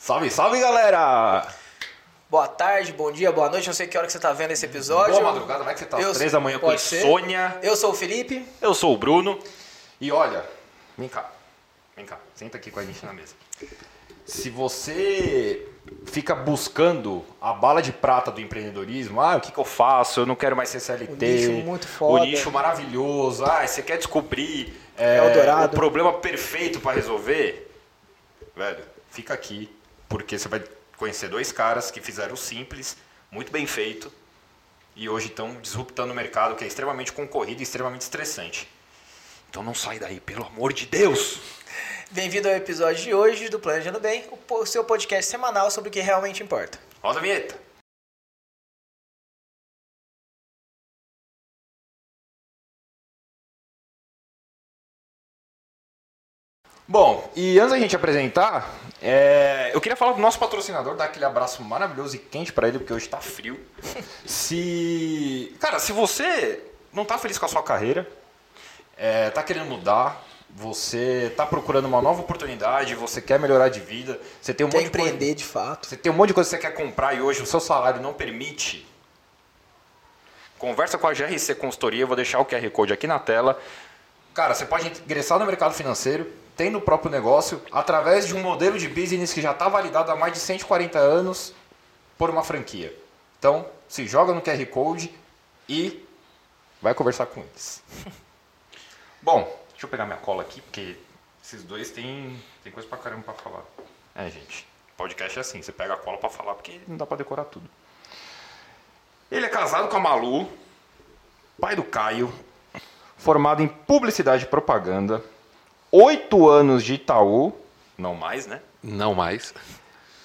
Salve, salve galera! Boa tarde, bom dia, boa noite. Não sei que hora que você está vendo esse episódio. Boa madrugada, vai que você tá às três da manhã com ser. insônia. Eu sou o Felipe. Eu sou o Bruno. E olha, vem cá. Vem cá, senta aqui com a gente na mesa. Se você fica buscando a bala de prata do empreendedorismo, ah, o que, que eu faço? Eu não quero mais ser CLT. O nicho muito foda. O nicho maravilhoso. Ah, você quer descobrir é, o problema perfeito para resolver? Velho, fica aqui, porque você vai conhecer dois caras que fizeram o simples, muito bem feito, e hoje estão disruptando o mercado que é extremamente concorrido e extremamente estressante. Então não sai daí, pelo amor de Deus! Bem-vindo ao episódio de hoje do Planejando Bem, o seu podcast semanal sobre o que realmente importa. Roda a vinheta! Bom, e antes da gente apresentar, é, eu queria falar do nosso patrocinador, dar aquele abraço maravilhoso e quente pra ele, porque hoje tá frio. Se. Cara, se você não tá feliz com a sua carreira, é, tá querendo mudar, você tá procurando uma nova oportunidade, você quer melhorar de vida, você tem um Quer monte de coisa- empreender de fato. você tem um monte de coisa que você quer comprar e hoje o seu salário não permite. Conversa com a GRC Consultoria, eu vou deixar o QR Code aqui na tela. Cara, você pode ingressar no mercado financeiro, tem no próprio negócio, através de um modelo de business que já está validado há mais de 140 anos por uma franquia. Então, se joga no QR Code e vai conversar com eles. Bom, deixa eu pegar minha cola aqui, porque esses dois têm, tem coisa pra caramba pra falar. É, gente, podcast é assim, você pega a cola pra falar, porque não dá pra decorar tudo. Ele é casado com a Malu, pai do Caio, formado em publicidade e propaganda, oito anos de Itaú, não mais, né? Não mais.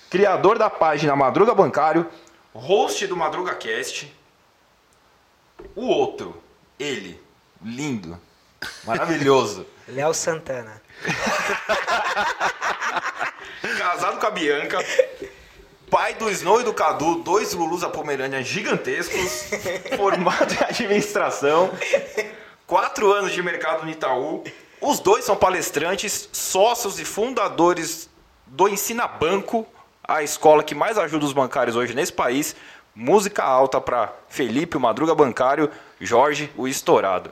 Criador da página Madruga Bancário, host do Madruga Cast. O outro, ele, lindo, maravilhoso, Léo Santana. casado com a Bianca, pai do Snow e do Cadu, dois Lulus a Pomerânia gigantescos, formado em administração, quatro anos de mercado no Itaú. Os dois são palestrantes, sócios e fundadores do Ensina Banco, a escola que mais ajuda os bancários hoje nesse país. Música alta para Felipe, o Madruga Bancário, Jorge, o Estourado.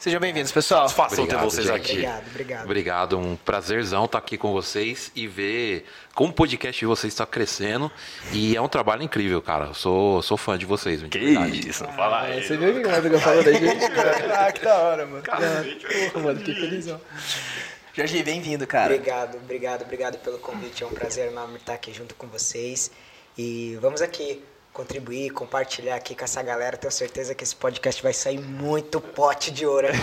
Sejam bem-vindos, pessoal. Satisfação ter Obrigado, vocês gente. aqui. Obrigado, obrigado. Obrigado, um prazerzão estar aqui com vocês e ver como o podcast de vocês está crescendo. E é um trabalho incrível, cara. Eu sou, sou fã de vocês, Que verdade. isso, não fala aí. Você viu o que o Madruga falou da gente? ah, que da hora, mano. Cacete. Porra, mano, que felizão. Jorge, bem-vindo, cara. Obrigado, obrigado, obrigado pelo convite. É um prazer enorme estar aqui junto com vocês. E vamos aqui contribuir, compartilhar aqui com essa galera. Tenho certeza que esse podcast vai sair muito pote de ouro.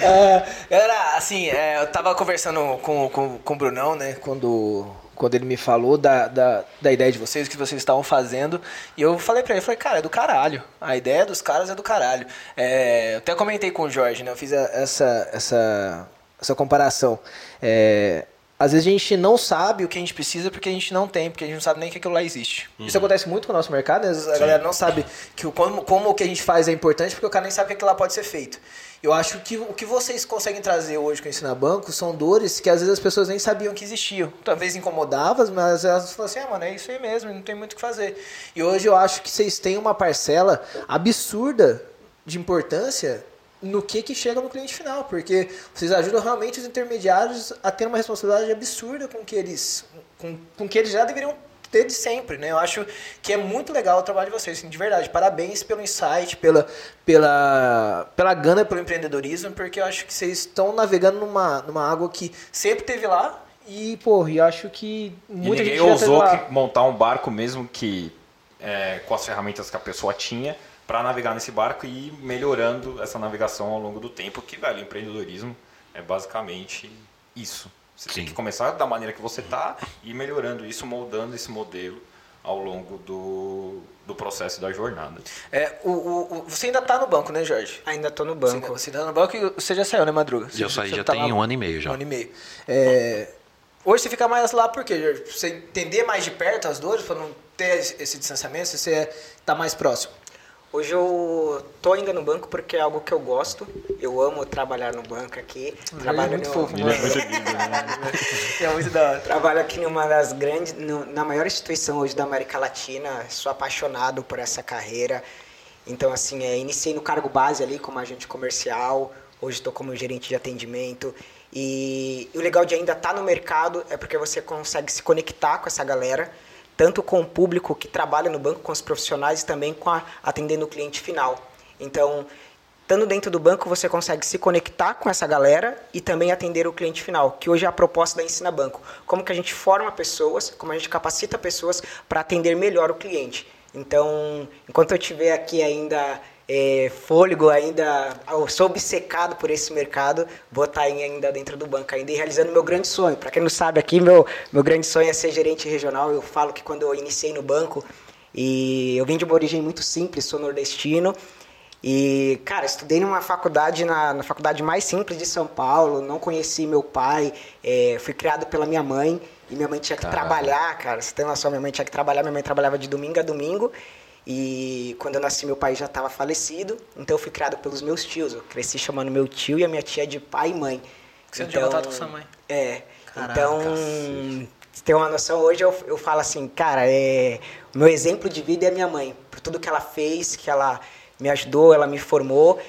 É, galera, assim, é, eu tava conversando com, com, com o Brunão, né, quando, quando ele me falou da, da, da ideia de vocês, o que vocês estavam fazendo, e eu falei pra ele, falei, cara, é do caralho, a ideia dos caras é do caralho. É, eu até comentei com o Jorge, né, eu fiz a- essa, essa, essa comparação. É, às vezes a gente não sabe o que a gente precisa porque a gente não tem, porque a gente não sabe nem que aquilo lá existe. Isso acontece muito com o nosso mercado, né? A galera não sabe que o, como, como o que a gente faz é importante porque o cara nem sabe que aquilo lá pode ser feito. Eu acho que o que vocês conseguem trazer hoje com o Ensina Banco são dores que às vezes as pessoas nem sabiam que existiam. Talvez incomodavas, mas elas falam assim, ah, mano, é isso aí mesmo, não tem muito o que fazer. E hoje eu acho que vocês têm uma parcela absurda de importância no que, que chega no cliente final, porque vocês ajudam realmente os intermediários a ter uma responsabilidade absurda com que eles, com, com que eles já deveriam ter de sempre, né? Eu acho que é muito legal o trabalho de vocês, assim, de verdade. Parabéns pelo insight, pela, pela, pela gana pelo empreendedorismo, porque eu acho que vocês estão navegando numa, numa água que sempre teve lá e, pô, eu acho que E muita ninguém gente ousou montar um barco mesmo que é, com as ferramentas que a pessoa tinha para navegar nesse barco e ir melhorando essa navegação ao longo do tempo, que velho, empreendedorismo é basicamente isso. Você tem Sim. que começar da maneira que você tá e ir melhorando isso, moldando esse modelo ao longo do, do processo da jornada. É, o, o, o- você ainda tá no banco, né, Jorge? Ainda tô no banco. você tá no banco e você já saiu, né, Madruga? Você, Eu saí já tá tem lá- um ano e meio já. Um ano e meio. É, hoje você fica mais lá por quê, Jorge? Pra você entender mais de perto as dores, para não ter esse distanciamento, você tá mais próximo. Hoje eu tô ainda no banco porque é algo que eu gosto. Eu amo trabalhar no banco aqui. Trabalho é muito no- fofo, Ele mano. é muito lindo, né? É muito da hora. Trabalho aqui numa das grandes, no- na maior instituição hoje da América Latina. Sou apaixonado por essa carreira. Então, assim, é, iniciei no cargo base ali como agente comercial. Hoje estou como gerente de atendimento. E, e o legal de ainda estar no mercado é porque você consegue se conectar com essa galera, tanto com o público que trabalha no banco, com os profissionais e também com a, atendendo o cliente final. Então, estando dentro do banco, você consegue se conectar com essa galera e também atender o cliente final, que hoje é a proposta da Ensina Banco. Como que a gente forma pessoas, como a gente capacita pessoas para atender melhor o cliente. Então, enquanto eu tiver aqui ainda é, fôlego, ainda eu sou obcecado por esse mercado, vou estar ainda dentro do banco, ainda e realizando meu grande sonho. Para quem não sabe aqui, meu, meu grande sonho é ser gerente regional. Eu falo que quando eu iniciei no banco, e eu vim de uma origem muito simples, sou nordestino, e, cara, estudei numa faculdade, na, na faculdade mais simples de São Paulo, não conheci meu pai, é, fui criado pela minha mãe, e minha mãe tinha que trabalhar, cara, você tem noção, minha mãe tinha que trabalhar, minha mãe trabalhava de domingo a domingo, e quando eu nasci meu pai já estava falecido, então eu fui criado pelos meus tios, eu cresci chamando meu tio e a minha tia de pai e mãe. Você não tinha contato com sua mãe? É, Caraca, então, você tem uma noção, hoje eu, eu falo assim, cara, é, o meu exemplo de vida é a minha mãe, por tudo que ela fez, que ela me ajudou, ela me formou.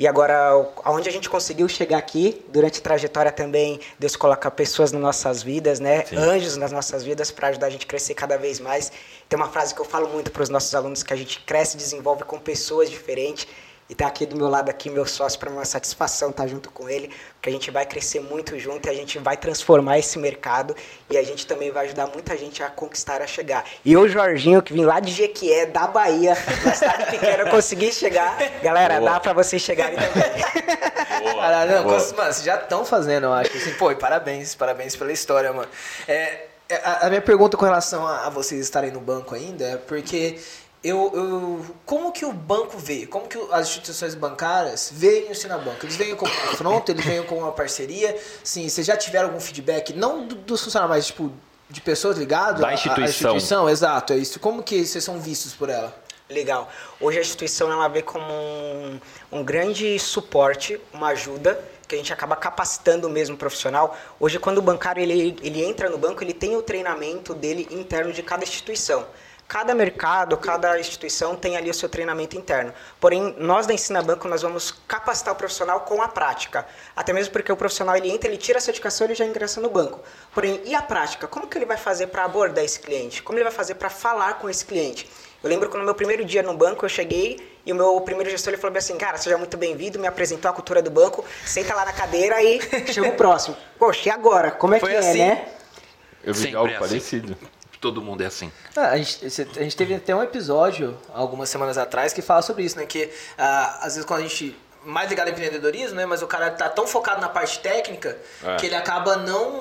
E agora, aonde a gente conseguiu chegar aqui, durante a trajetória também, Deus coloca pessoas nas nossas vidas, né? Anjos nas nossas vidas para ajudar a gente a crescer cada vez mais. Tem uma frase que eu falo muito para os nossos alunos, que a gente cresce e desenvolve com pessoas diferentes. E tá aqui do meu lado aqui meu sócio para uma satisfação estar junto com ele, porque a gente vai crescer muito junto e a gente vai transformar esse mercado e a gente também vai ajudar muita gente a conquistar, a chegar. E eu, Jorginho, que vim lá de Jequié, da Bahia, na cidade pequena, eu consegui chegar. Galera, Boa. dá para vocês chegarem também. Caralho, não, Boa. mano, vocês já estão fazendo, eu acho. Assim, pô, e parabéns, parabéns pela história, mano. É, é, a, a minha pergunta com relação a, a vocês estarem no banco ainda é porque eu, eu. Como que o banco vê? Como que as instituições bancárias veem o Sinabanco? Eles veem como um confronto, eles veem como uma parceria? Sim, vocês já tiveram algum feedback, não do- dos funcionários, mas tipo, de pessoas ligadas Da à- à instituição. instituição? Exato, é isso. Como que vocês são vistos por ela? Legal. Hoje a instituição ela vê como um, um grande suporte, uma ajuda que a gente acaba capacitando o mesmo profissional. Hoje, quando o bancário ele, ele entra no banco, ele tem o treinamento dele interno de cada instituição. Cada mercado, cada instituição tem ali o seu treinamento interno. Porém, nós da Ensina Banco, nós vamos capacitar o profissional com a prática. Até mesmo porque o profissional, ele entra, ele tira a certificação, ele já ingressa no banco. Porém, e a prática? Como que ele vai fazer para abordar esse cliente? Como ele vai fazer para falar com esse cliente? Eu lembro que no meu primeiro dia no banco eu cheguei e o meu primeiro gestor ele falou bem assim: Cara, seja muito bem-vindo, me apresentou a cultura do banco, senta lá na cadeira e chega o próximo. Poxa, e agora? Como é Foi que assim? é, né? Eu vi Sempre algo assim. parecido. Todo mundo é assim. Ah, a, gente, a gente teve até um episódio, algumas semanas atrás, que fala sobre isso, né? Que ah, às vezes quando a gente. Mais ligado em empreendedorismo, né? Mas o cara tá tão focado na parte técnica É. que ele acaba não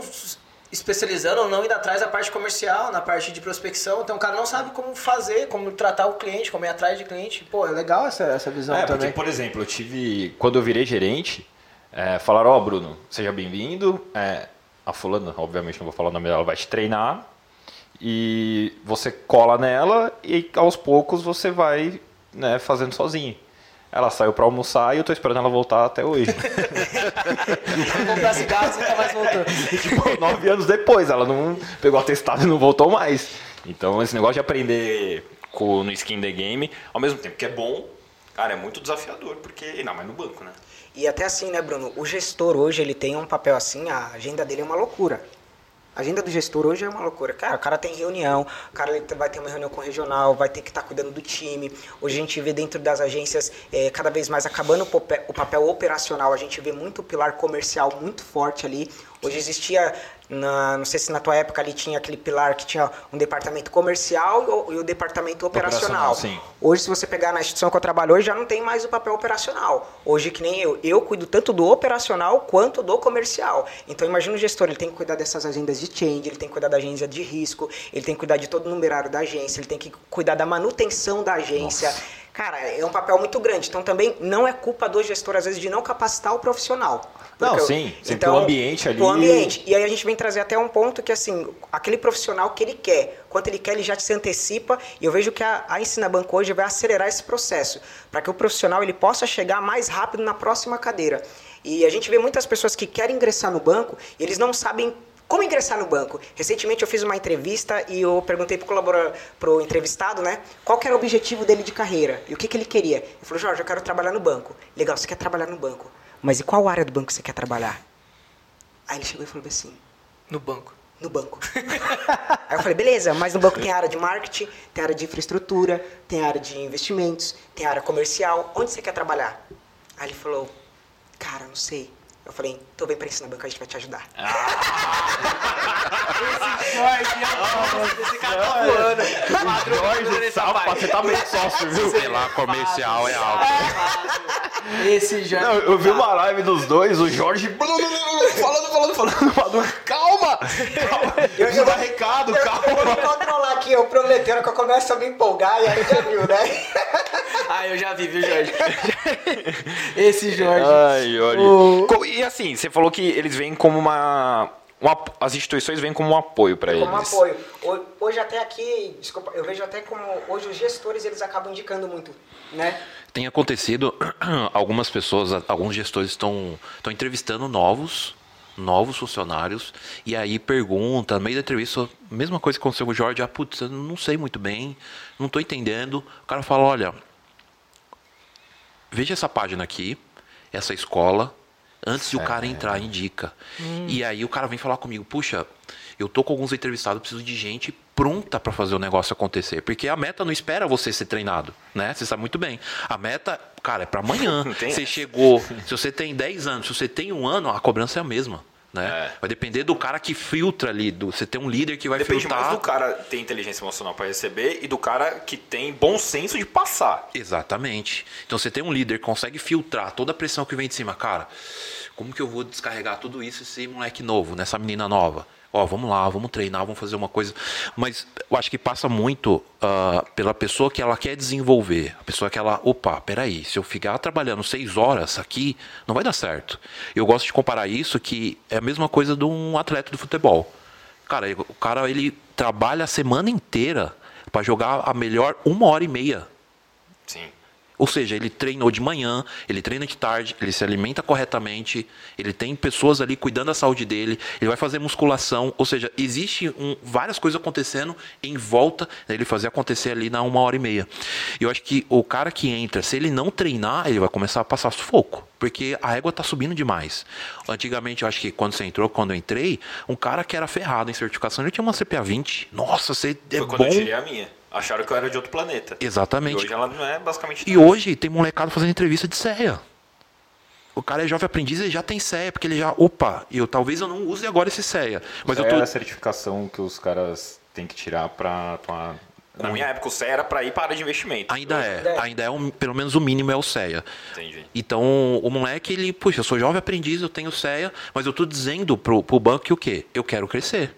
especializando ou não indo atrás da parte comercial, na parte de prospecção. Então o cara não sabe como fazer, como tratar o cliente, como ir atrás de cliente. Pô, é legal essa, essa visão É, porque, também. por exemplo, eu tive. Quando eu virei gerente, é, falaram: Ó, Bruno, seja bem-vindo. É, a Fulana, obviamente não vou falar o nome dela, vai te treinar. E você cola nela e aos poucos você vai né, fazendo sozinho. Ela saiu pra almoçar e eu tô esperando ela voltar até hoje. comprar cigarros e nunca mais voltou. E, tipo, nove anos depois, ela não pegou atestado e não voltou mais. Então, esse negócio de aprender com, no skin the game, ao mesmo tempo que é bom, cara, é muito desafiador, porque ainda mais no banco, né? E até assim, né, Bruno? O gestor hoje ele tem um papel assim, a agenda dele é uma loucura. A agenda do gestor hoje é uma loucura. Cara, o cara tem reunião, o cara vai ter uma reunião com o regional, vai ter que estar cuidando do time. Hoje a gente vê dentro das agências eh, cada vez mais acabando o papel operacional. A gente vê muito pilar comercial muito forte ali. Hoje existia, na- não sei se na tua época ali tinha aquele pilar que tinha um departamento comercial e o, e o departamento operacional. Operacional. Hoje, se você pegar na instituição que eu trabalho hoje, já não tem mais o papel operacional. Hoje, que nem eu, eu cuido tanto do operacional quanto do comercial. Então, imagina o gestor, ele tem que cuidar dessas agendas de change, ele tem que cuidar da agência de risco, ele tem que cuidar de todo o numerário da agência, ele tem que cuidar da manutenção da agência. Cara, é um papel muito grande. Então também não é culpa do gestor, às vezes, de não capacitar o profissional. Não, Porque eu- sim, sim, pro ambiente ali- pro ambiente. E aí a gente vem trazer até um ponto que, assim, aquele profissional que ele quer, quanto ele quer, ele já se antecipa. E eu vejo que a, a Ensina Banco hoje vai acelerar esse processo, para que o profissional ele possa chegar mais rápido na próxima cadeira. E a gente vê muitas pessoas que querem ingressar no banco e eles não sabem como ingressar no banco? Recentemente eu fiz uma entrevista e eu perguntei pro colaborador, pro entrevistado, né? Qual era o objetivo dele de carreira e o que, que ele queria. Ele falou, Jorge, eu quero trabalhar no banco. Legal, você quer trabalhar no banco. Mas e qual área do banco você quer trabalhar? Aí ele chegou e falou assim, No banco. no banco. Aí eu falei, beleza, mas no banco tem área de marketing, tem área de infraestrutura, tem área de investimentos, tem área comercial. Onde você quer trabalhar? Aí ele falou, cara, não sei. Eu falei, então vem pra Ensina Banco, a gente vai te ajudar. Esse cara tá voando. Jorge, Salpa, você tá bem sócio, viu? Sei lá, comercial é alto. Esse já. Não, eu vi uma live dos dois, o Jorge falando, falando, falando, Maduro, calma! calma. Eu preciso dar recado, Eu vou me calma! controlar aqui, eu prometendo que eu começo a me empolgar e aí já viu, né? Ah, eu já vi, viu, Jorge? Esse Jorge. Ai, Jorge. O- E assim, você falou que eles vêm como uma. um ap- as instituições vêm como um apoio pra eles. Como apoio. Ho- Hoje até aqui, desculpa, eu vejo até como hoje os gestores eles acabam indicando muito, né? Tem acontecido, algumas pessoas, alguns gestores estão, estão entrevistando novos, novos funcionários, e aí pergunta, no meio da entrevista, mesma coisa que aconteceu com o Jorge, ah, putz, eu não sei muito bem, não estou entendendo. O cara fala, olha, veja essa página aqui, essa escola, antes de o cara entrar, indica. E aí o cara vem falar comigo, puxa, eu tô com alguns entrevistados, preciso de gente pronta para fazer o negócio acontecer, porque a meta não espera você ser treinado, né? Você sabe muito bem. A meta, cara, é para amanhã. Você chegou, se você tem 10 anos, se você tem um ano, a cobrança é a mesma, né? É. Vai depender do cara que filtra ali, do, você tem um líder que vai Depende filtrar. mais do cara ter inteligência emocional pra receber e do cara que tem bom senso de passar. Exatamente. Então você tem um líder que consegue filtrar toda a pressão que vem de cima. Cara, como que eu vou descarregar tudo isso esse moleque novo, nessa menina nova? Ó, vamos lá, vamos treinar, vamos fazer uma coisa. Mas eu acho que passa muito ah, pela pessoa que ela quer desenvolver. A pessoa que ela, opa, peraí, se eu ficar trabalhando seis horas aqui, não vai dar certo. Eu gosto de comparar isso que é a mesma coisa de um atleta de futebol. Cara, o cara ele trabalha a semana inteira para jogar a melhor uma hora e meia Sim. Ou seja, ele treinou de manhã, ele treina de tarde, ele se alimenta corretamente, ele tem pessoas ali cuidando da saúde dele, ele vai fazer musculação, ou seja, existe um- várias coisas acontecendo em volta dele fazer acontecer ali na uma hora e meia. E eu acho que o cara que entra, se ele não treinar, ele vai começar a passar sufoco, porque a régua está subindo demais. Antigamente, eu acho que quando você entrou, quando eu entrei, um cara que era ferrado em certificação, ele tinha uma CPA 20. Nossa, você é Foi quando bom. eu tirei a minha. Acharam que eu era de outro planeta. Exatamente. E hoje ela não é basicamente. E hoje tem molecada fazendo entrevista de CEA. O cara é jovem aprendiz e já tem CEA, porque ele já, opa, eu talvez eu não use agora esse CEA, mas eu é tô a certificação que os caras têm que tirar pra tomar. Na minha época, o CE era pra ir para área de investimento. ainda é, ainda é um, pelo menos o mínimo é o CEA. Entendi. Então, o moleque, ele, puxa, eu sou jovem aprendiz, eu tenho CEA, mas eu tô dizendo pro, pro banco que o quê? Eu quero crescer.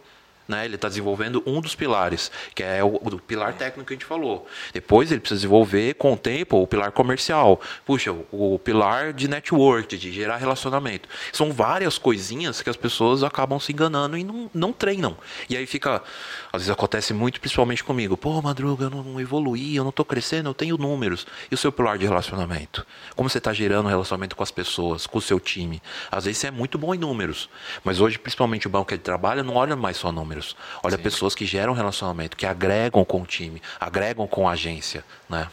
Né? Ele está desenvolvendo um dos pilares, que é o, o pilar técnico que a gente falou. Depois ele precisa desenvolver com o tempo o pilar comercial. Puxa, o, o pilar de network, de gerar relacionamento. São várias coisinhas que as pessoas acabam se enganando e não, não treinam. E aí fica. Às vezes acontece muito, principalmente comigo. Pô, Madruga, eu não evoluí, eu não estou crescendo, eu tenho números. E o seu pilar de relacionamento? Como você está gerando relacionamento com as pessoas, com o seu time? Às vezes você é muito bom em números. Mas hoje, principalmente o banco que ele trabalha, não olha mais só números. Olha pessoas que geram relacionamento, que agregam com o time, agregam com a agência, né?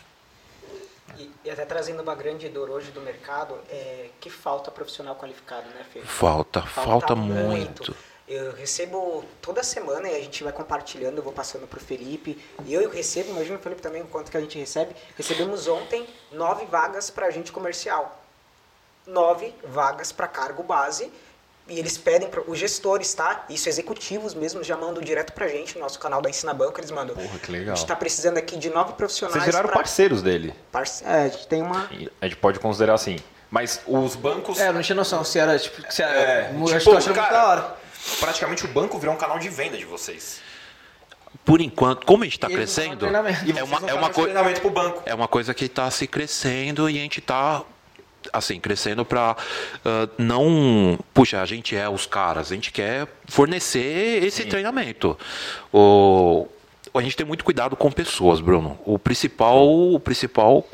E, e até trazendo uma grande dor hoje do mercado, é que falta profissional qualificado, né, Fê? Falta, falta, muito. Eu recebo toda semana e a gente vai compartilhando, eu vou passando pro Felipe. E eu recebo, imagina o Felipe também, o quanto que a gente recebe. Recebemos ontem nove vagas para agente comercial. Nove vagas para cargo base. E eles pedem para os gestores, tá? Isso executivos mesmo, já mandam direto pra gente no nosso canal da Ensina Banco, eles mandam. Porra, que legal. A gente tá precisando aqui de nove profissionais. Vocês viraram pra- parceiros dele. Parce- É, a gente tem uma. A gente pode considerar assim. Mas os bancos. É, eu não tinha noção se era, tipo, se era. É, eu tipo, acho muito cara, da hora. Praticamente o banco virou um canal de venda de vocês. por enquanto, como a gente está crescendo, é vocês uma, é uma coisa. treinamento pro banco. É uma coisa que está se crescendo e a gente está assim crescendo para não puxa a gente é os caras a gente quer fornecer esse treinamento. O a gente tem muito cuidado com pessoas Bruno. O principal o principal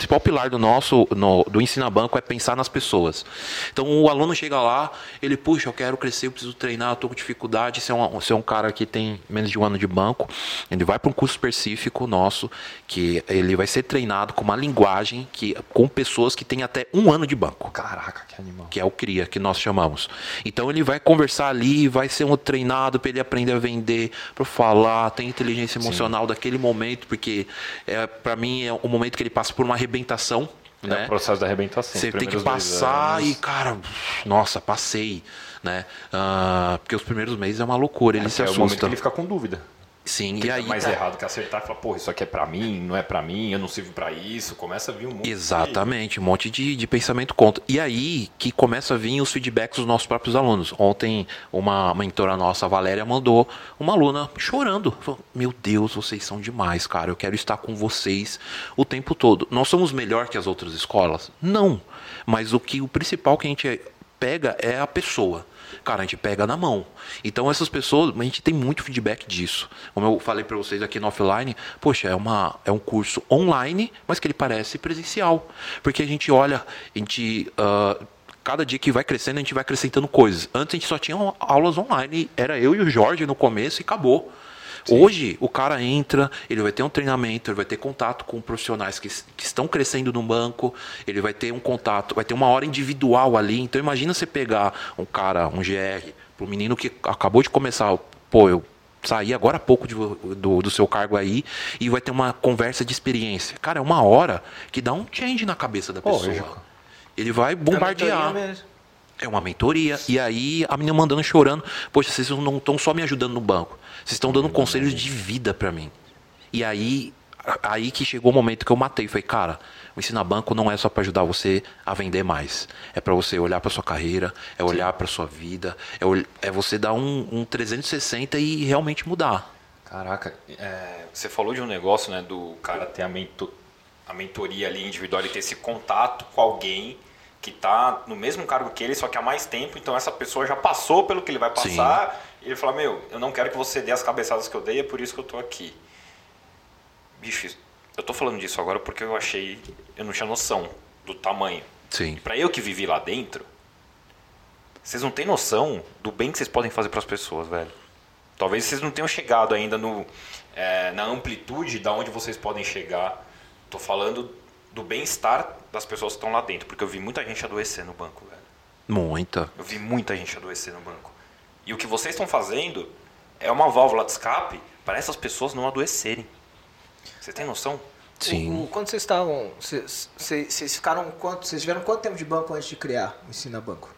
principal pilar do nosso no, do ensina banco é pensar nas pessoas então o aluno chega lá ele puxa eu quero crescer eu preciso treinar eu estou com dificuldade se é, um, se é um cara que tem menos de um ano de banco ele vai para um curso específico nosso que ele vai ser treinado com uma linguagem que com pessoas que têm até um ano de banco Caraca, que animal. que é o CRIA, que nós chamamos. Então ele vai conversar ali, vai ser um treinado para ele aprender a vender, para falar, tem inteligência emocional daquele momento, porque é, para mim é o momento que ele passa por uma arrebentação, É né? o processo da arrebentação. Você tem que passar e, cara, nossa, passei, né? Ah, porque os primeiros meses é uma loucura, ele se é o momento que assusta. ele fica com dúvida. Sim, e aí mais tá- errado que acertar e falar, porra, isso aqui é pra mim, não é pra mim, eu não sirvo pra isso. Começa a vir um monte de- Exatamente, um monte de, de pensamento contra. E aí que começa a vir os feedbacks dos nossos próprios alunos. Ontem, uma mentora nossa, a Valéria, mandou uma aluna chorando. Falou, Meu Deus, vocês são demais, cara. Eu quero estar com vocês o tempo todo. Nós somos melhor que as outras escolas? Não. Mas o que o principal que a gente pega é a pessoa. Cara, a gente pega na mão. Então essas pessoas, a gente tem muito feedback disso. Como eu falei para vocês aqui no offline, poxa, é, uma, é um curso online, mas que ele parece presencial. Porque a gente olha, a gente. ah, cada dia que vai crescendo, a gente vai acrescentando coisas. Antes a gente só tinha aulas online, era eu e o Jorge no começo e acabou. Hoje, o cara entra, ele vai ter um treinamento, ele vai ter contato com profissionais que, que estão crescendo no banco, ele vai ter um contato, vai ter uma hora individual ali. Então, imagina você pegar um cara, um GR, para um menino que acabou de começar, pô, eu saí agora há pouco de do, do seu cargo aí e vai ter uma conversa de experiência. Cara, é uma hora que dá um change na cabeça da pessoa. Lógico. Ele vai bombardear. mentoria mesmo. É uma mentoria. E aí a menina mandando chorando. Poxa, vocês não estão só me ajudando no banco. Vocês estão dando conselhos de vida para mim. E aí, aí que chegou o momento que eu matei. Falei, cara, o Ensina Banco não é só para ajudar você a vender mais. É para você olhar para sua carreira, é olhar para sua vida, é, é você dar um, um 360 e realmente mudar. Caraca, é, você falou de um negócio, né, do cara ter a, mento, a mentoria ali individual e ter esse contato com alguém que tá no mesmo cargo que ele, só que há mais tempo, então essa pessoa já passou pelo que ele vai Sim. E ele fala, meu, eu não quero que você dê as cabeçadas que eu dei, é por isso que eu tô aqui. Bicho, eu tô falando disso agora porque eu achei, eu não tinha noção do tamanho. Sim. Pra eu que vivi lá dentro, vocês não têm noção do bem que vocês podem fazer pras pessoas, velho. Talvez vocês não tenham chegado ainda no, é, na amplitude da onde vocês podem chegar. Tô falando do bem-estar das pessoas que estão lá dentro, porque eu vi muita gente adoecer no banco, velho. Muita. Eu vi muita gente adoecer no banco. E o que vocês estão fazendo é uma válvula de escape para essas pessoas não adoecerem. Você tem noção? Sim. O- o- quando vocês estavam. Vocês, vocês ficaram quanto. Vocês tiveram quanto tempo de banco antes de criar o Ensina Banco?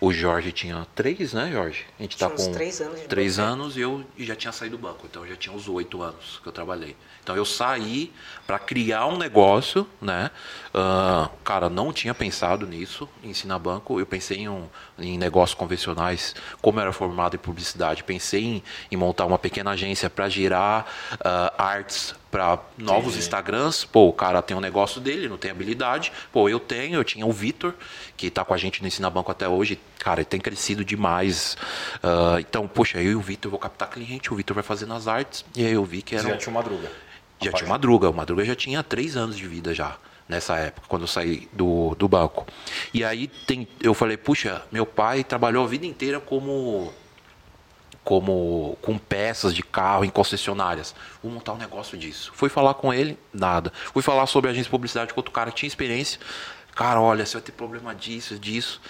O Jorge tinha três, né, Jorge? A gente Tinha tá uns com três anos de três banco, anos e eu já tinha saído do banco, então eu já tinha uns oito anos que eu trabalhei. Então eu saí para criar um negócio, né? Ah, cara, não tinha pensado nisso, em ensinar banco. Eu pensei em, um, em negócios convencionais, como era formado em publicidade. Pensei em, em montar uma pequena agência para gerar ah, artes para novos Entendi. Instagrams. Pô, o cara tem um negócio dele, não tem habilidade. Pô, eu tenho, eu tinha o Vitor, que tá com a gente no Ensina Banco até hoje. Cara, ele tem crescido demais. Ah, então, poxa, eu e o Vitor vou captar cliente, o Vitor vai fazendo as artes. E aí eu vi que era. Já tinha o Madruga. já tinha o Madruga. O Madruga já tinha três anos de vida já, nessa época, quando eu saí do, do banco. E aí tem, eu falei, puxa, meu pai trabalhou a vida inteira como como com peças de carro em concessionárias. Vou montar um negócio disso. Fui falar com ele, nada. Fui falar sobre agência de publicidade com outro cara que tinha experiência. Cara, olha, você vai ter problema disso, disso.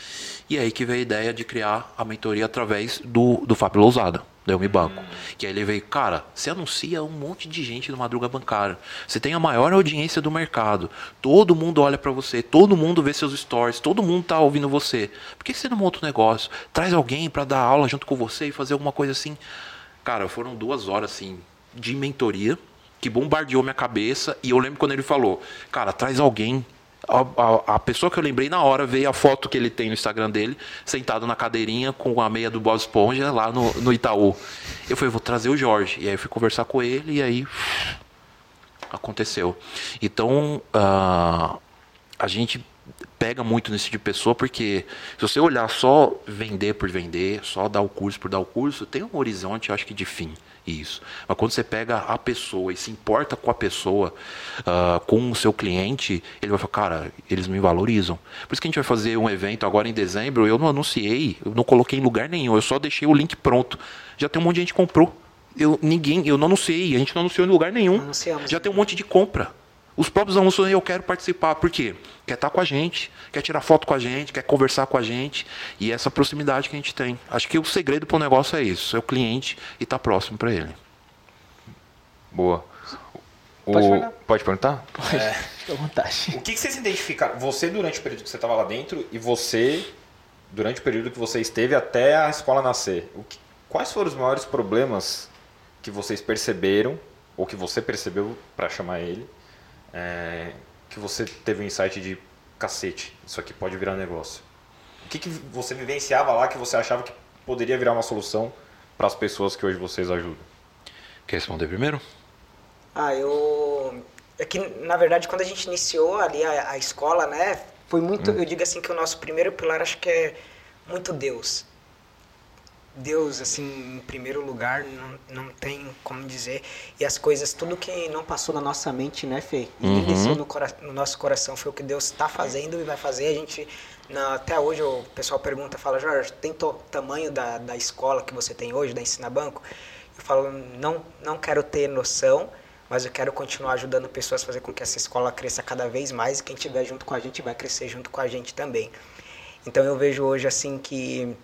E aí que veio a ideia de criar a mentoria através do, do Fábio Lousada, da Eu Me Banco. Que aí ele veio, cara, você anuncia um monte de gente no Madruga Bancária. Você tem a maior audiência do mercado. Todo mundo olha pra você, todo mundo vê seus stories, todo mundo tá ouvindo você. Por que você não monta um negócio? Traz alguém pra dar aula junto com você e fazer alguma coisa assim. Cara, foram duas horas assim de mentoria que bombardeou minha cabeça. E eu lembro quando ele falou, cara, traz alguém A, a, a, pessoa que eu lembrei na hora veio a foto que ele tem no Instagram dele, sentado na cadeirinha com a meia do Bob Esponja lá no, no Itaú. Eu falei, vou trazer o Jorge. E aí eu fui conversar com ele e aí aconteceu. Então, uh, a gente pega muito nesse tipo de pessoa, porque se você olhar só vender por vender, só dar o curso por dar o curso, tem um horizonte, acho que, de fim. Isso. Mas quando você pega a pessoa e se importa com a pessoa, uh, com o seu cliente, ele vai falar, cara, eles me valorizam. Por isso que a gente vai fazer um evento agora em dezembro. Eu não anunciei, eu não coloquei em lugar nenhum, eu só deixei o link pronto. Já tem um monte de gente que comprou. Eu, ninguém, eu não anunciei, a gente não anunciou em lugar nenhum. Anunciamos. Já tem um monte de compra. Os próprios alunos falam, eu quero participar. Por quê? Quer estar com a gente, quer tirar foto com a gente, quer conversar com a gente. E essa proximidade que a gente tem. Acho que o segredo para o negócio é isso: é o cliente e estar tá próximo para ele. Boa. O... Pode, perguntar? Pode perguntar? Pode. É. Fique à vontade. O que, que vocês identificaram? Você, durante o período que você estava lá dentro, e você, durante o período que você esteve até a escola nascer, o que, quais foram os maiores problemas que vocês perceberam, ou que você percebeu para chamar ele, é, que você teve um insight de cacete, isso aqui pode virar negócio? O que, que você vivenciava lá que você achava que poderia virar uma solução para as pessoas que hoje vocês ajudam? Quer responder primeiro? Ah, eu. É que, na verdade, quando a gente iniciou ali a, a escola, né, foi muito. Hum. Eu digo assim que o nosso primeiro pilar acho que é muito Deus. Deus, assim, em primeiro lugar, não, não tem como dizer. E as coisas, tudo que não passou na nossa mente, né, Fê? E uhum. desceu no, no, nosso coração foi o que Deus está fazendo e vai fazer. A gente, na, até hoje, o pessoal pergunta, fala, Jorge, tem o tamanho da, da escola que você tem hoje, da Ensina Banco? Eu falo, não, não quero ter noção, mas eu quero continuar ajudando pessoas a fazer com que essa escola cresça cada vez mais e quem estiver junto com a gente vai crescer junto com a gente também. Então eu vejo hoje, assim, que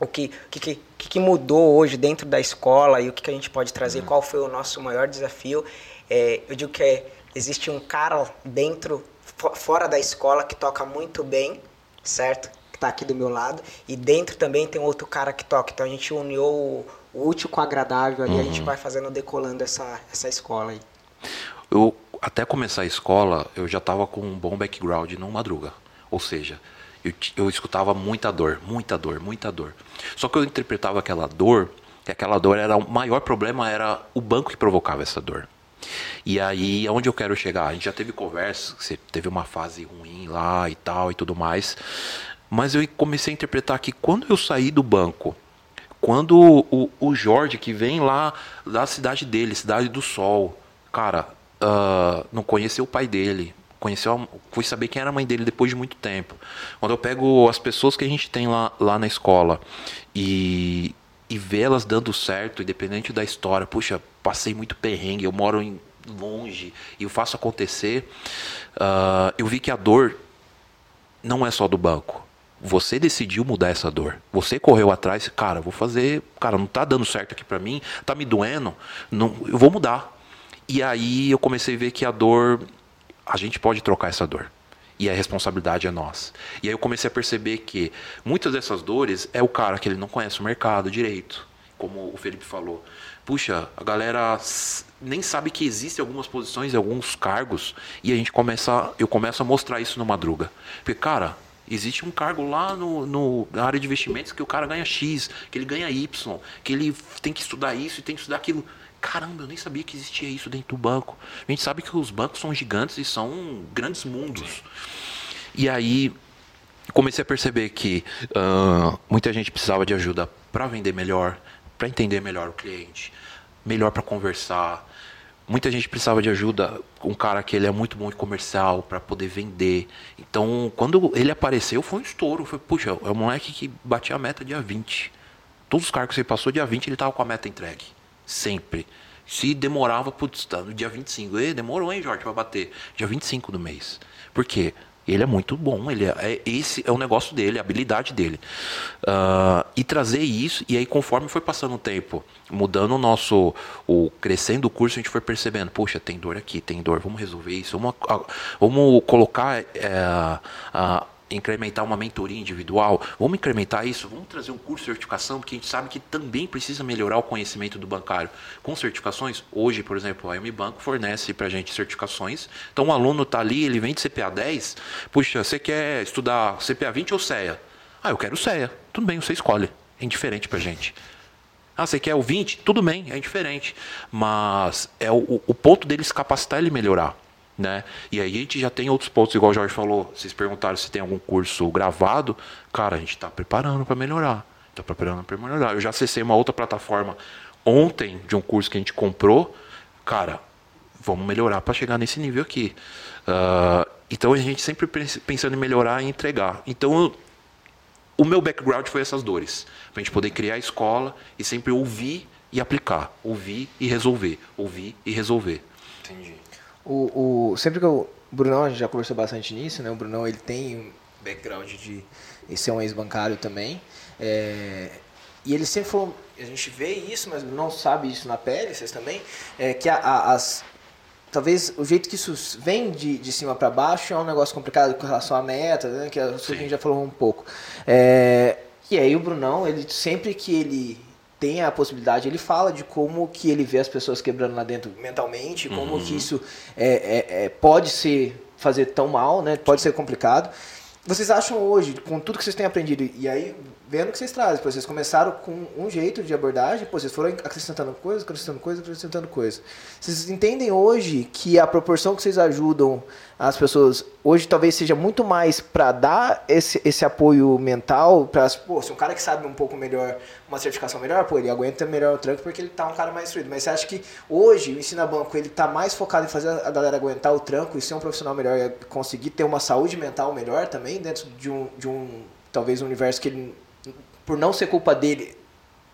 o que, que, que, mudou hoje dentro da escola e o que, que a gente pode trazer, uhum. qual foi o nosso maior desafio. É, eu digo que é, existe um cara dentro, fora da escola, que toca muito bem, certo? Que está aqui do meu lado. E dentro também tem outro cara que toca. Então a gente uniu o, o útil com o agradável ali, uhum. a gente uhum. vai fazendo, decolando essa, essa escola aí. Eu, até começar a escola, eu já estava com um bom background no Madruga. Ou seja, eu, eu escutava muita dor, muita dor, muita dor. Só que eu interpretava aquela dor, que aquela dor era o maior problema era o banco que provocava essa dor. E aí, aonde eu quero chegar? A gente já teve conversa, você teve uma fase ruim lá e tal e tudo mais. Mas eu comecei a interpretar que quando eu saí do banco, quando o, o Jorge, que vem lá da cidade dele, Cidade do Sol, cara, uh, não conheceu o pai dele, conheceu, fui saber quem era a mãe dele depois de muito tempo. Quando eu pego as pessoas que a gente tem lá, lá na escola e, e vê-las dando certo, independente da história, puxa, passei muito perrengue, eu moro em, longe e eu faço acontecer, uh, eu vi que a dor não é só do banco. Você decidiu mudar essa dor. Você correu atrás, cara, vou fazer, cara, não tá dando certo aqui para mim, tá me doendo, não, eu vou mudar. E aí eu comecei a ver que a dor a gente pode trocar essa dor. E a responsabilidade é nossa. E aí eu comecei a perceber que muitas dessas dores é o cara que ele não conhece o mercado direito, como o Felipe falou. Puxa, a galera nem sabe que existem algumas posições, alguns cargos, e a gente começa, eu começo a mostrar isso no madruga. Porque, cara, existe um cargo lá no, no, na área de investimentos que o cara ganha X, que ele ganha Y, que ele tem que estudar isso e tem que estudar aquilo. Caramba, eu nem sabia que existia isso dentro do banco. A gente sabe que os bancos são gigantes e são grandes mundos. E aí comecei a perceber que uh, muita gente precisava de ajuda para vender melhor, para entender melhor o cliente, melhor para conversar. Muita gente precisava de ajuda, um cara que ele é muito bom em comercial para poder vender. Então, quando ele apareceu, foi um estouro. Foi, puxa, é um moleque que batia a meta dia 20. Todos os cargos que ele passou, dia 20 ele estava com a meta entregue. Sempre. Se demorava, putz, tá no dia 25. E demorou, hein, Jorge, para bater. Dia 25 do mês. Por quê? Ele é muito bom, ele é, é, esse é o negócio dele, a habilidade dele. Uh, e trazer isso, e aí conforme foi passando o tempo, mudando o nosso, o crescendo o curso, a gente foi percebendo, poxa, tem dor aqui, tem dor, vamos resolver isso, vamos, vamos colocar é, a, incrementar uma mentoria individual, vamos incrementar isso, vamos trazer um curso de certificação, porque a gente sabe que também precisa melhorar o conhecimento do bancário. Com certificações, hoje, por exemplo, a M Banco fornece para a gente certificações. Então, o aluno está ali, ele vem de CPA 10, puxa, você quer estudar CPA 20 ou CEA? Ah, eu quero CEA. Tudo bem, você escolhe. É indiferente para a gente. Ah, você quer o 20? Tudo bem, é indiferente. Mas é o, o ponto dele se capacitar ele melhorar. Né? E aí a gente já tem outros pontos, igual o Jorge falou. Vocês perguntaram se tem algum curso gravado. Cara, a gente está preparando para melhorar. Está preparando para melhorar. Eu já acessei uma outra plataforma ontem de um curso que a gente comprou. Cara, vamos melhorar para chegar nesse nível aqui. Uh, então a gente sempre pensando em melhorar e entregar. Então o meu background foi essas dores. Para a gente poder criar a escola e sempre ouvir e aplicar. Ouvir e resolver. Ouvir e resolver. Entendi. O, o, sempre que o Brunão, a gente já conversou bastante nisso, né? O Brunão, ele tem um background de ser um ex-bancário também. É, e ele sempre falou, a gente vê isso, mas não sabe isso na pele, vocês também, é que a, a, as, talvez o jeito que isso vem de, de cima para baixo é um negócio complicado com relação à meta, né? Que a gente já falou um pouco. É, e aí o Brunão, ele sempre que ele tem a possibilidade, ele fala de como que ele vê as pessoas quebrando lá dentro mentalmente, como uhum. que isso é, é, é, pode ser fazer tão mal, né? Pode ser complicado. Vocês acham hoje, com tudo que vocês têm aprendido, e aí vendo o que vocês trazem. Vocês começaram com um jeito de abordagem, pô, vocês foram acrescentando coisas, acrescentando coisas, acrescentando coisas. Vocês entendem hoje que a proporção que vocês ajudam as pessoas hoje talvez seja muito mais para dar esse, esse apoio mental para pô, se um cara que sabe um pouco melhor uma certificação melhor, pô, ele aguenta melhor o tranco porque ele tá um cara mais instruído. Mas você acha que hoje o ensina banco ele tá mais focado em fazer a galera aguentar o tranco e ser um profissional melhor conseguir ter uma saúde mental melhor também dentro de um, de um talvez um universo que ele por não ser culpa dele,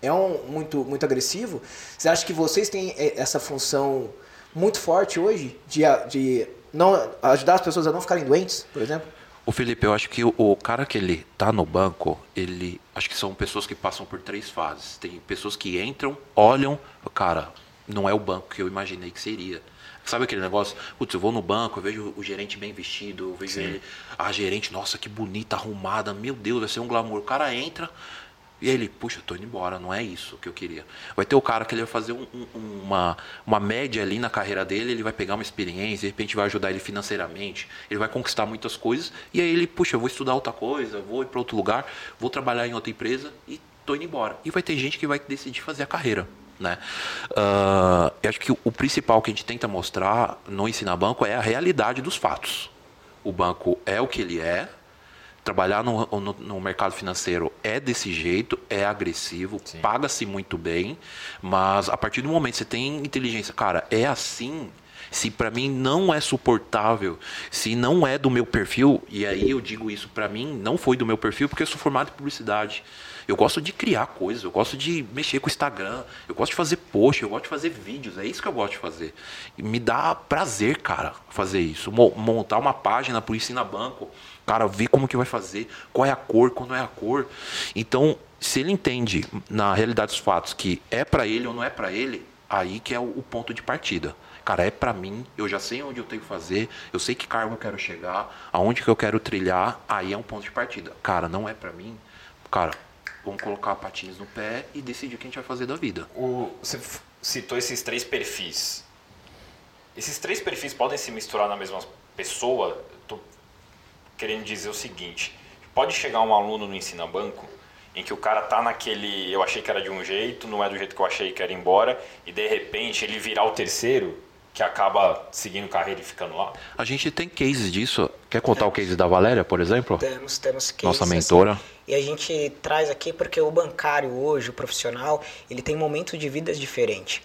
é um muito, muito agressivo, você acha que vocês têm é, essa função muito forte hoje de, de não ajudar as pessoas a não ficarem doentes, por exemplo? O Felipe, eu acho que o, o, cara que ele tá no banco, ele acho que são pessoas que passam por três fases. Tem pessoas que entram, olham, cara, não é o banco que eu imaginei que seria. Sabe aquele negócio? Putz, eu vou no banco, eu vejo o gerente bem vestido, eu vejo Sim. ele, a gerente, nossa, que bonita, arrumada, meu Deus, vai ser um glamour. O cara entra, e ele, puxa, tô indo embora, não é isso que eu queria. Vai ter o cara que ele vai fazer um, um, uma, uma média ali na carreira dele, ele vai pegar uma experiência, de repente vai ajudar ele financeiramente, ele vai conquistar muitas coisas, e aí ele, puxa, eu vou estudar outra coisa, vou ir para outro lugar, vou trabalhar em outra empresa e tô indo embora. E vai ter gente que vai decidir fazer a carreira. Né? Uh, eu acho que o, principal que a gente tenta mostrar no Ensinar Banco é a realidade dos fatos. O banco é o que ele é, trabalhar no, no, no, mercado financeiro é desse jeito, é agressivo, paga-se muito bem, mas a partir do momento que você tem inteligência, cara, é assim. Se para mim não é suportável, se não é do meu perfil, e aí eu digo isso para mim, não foi do meu perfil, porque eu sou formado em publicidade. Eu gosto de criar coisas, eu gosto de mexer com o Instagram, eu gosto de fazer post, eu gosto de fazer vídeos, é isso que eu gosto de fazer. E me dá prazer, cara, fazer isso. Montar uma página pro Ensina Banco, cara, ver como que vai fazer, qual é a cor, qual não é a cor. Então, se ele entende na realidade dos fatos que é para ele ou não é para ele, aí que é o, ponto de partida. Cara, é para mim, eu já sei onde eu tenho que fazer, eu sei que cargo eu quero chegar, aonde que eu quero trilhar, aí é um ponto de partida. Cara, não é para mim, cara, vamos colocar patins no pé e decidir o que a gente vai fazer da vida. O, você citou esses três perfis. Esses três perfis podem se misturar na mesma pessoa? Querendo dizer o seguinte: pode chegar um aluno no Ensina Banco em que o cara tá naquele, eu achei que era de um jeito, não é do jeito que eu achei que era embora, e de repente ele virar o terceiro, que acaba seguindo carreira e ficando lá? A gente tem cases disso. Quer contar temos. o case da Valéria, por exemplo? Temos, temos cases. Nossa mentora. Assim, e a gente traz aqui porque o bancário hoje, o profissional, ele tem momentos de vidas diferentes.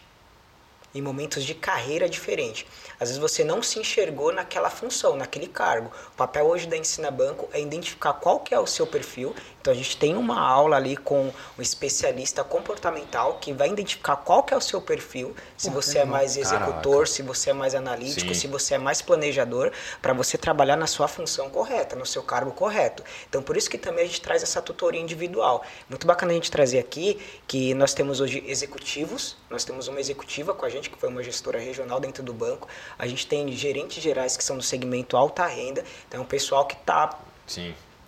E momentos de carreira diferentes. Às vezes você não se enxergou naquela função, naquele cargo. O papel hoje da Ensina Banco é identificar qual que é o seu perfil. Então a gente tem uma aula ali com um especialista comportamental que vai identificar qual que é o seu perfil, se você é mais executor, Caraca. se você é mais analítico, Sim. se você é mais planejador, para você trabalhar na sua função correta, no seu cargo correto. Então por isso que também a gente traz essa tutoria individual. Muito bacana a gente trazer aqui que nós temos hoje executivos, nós temos uma executiva com a gente que foi uma gestora regional dentro do banco. A gente tem gerentes gerais que são do segmento alta renda, então é um pessoal que está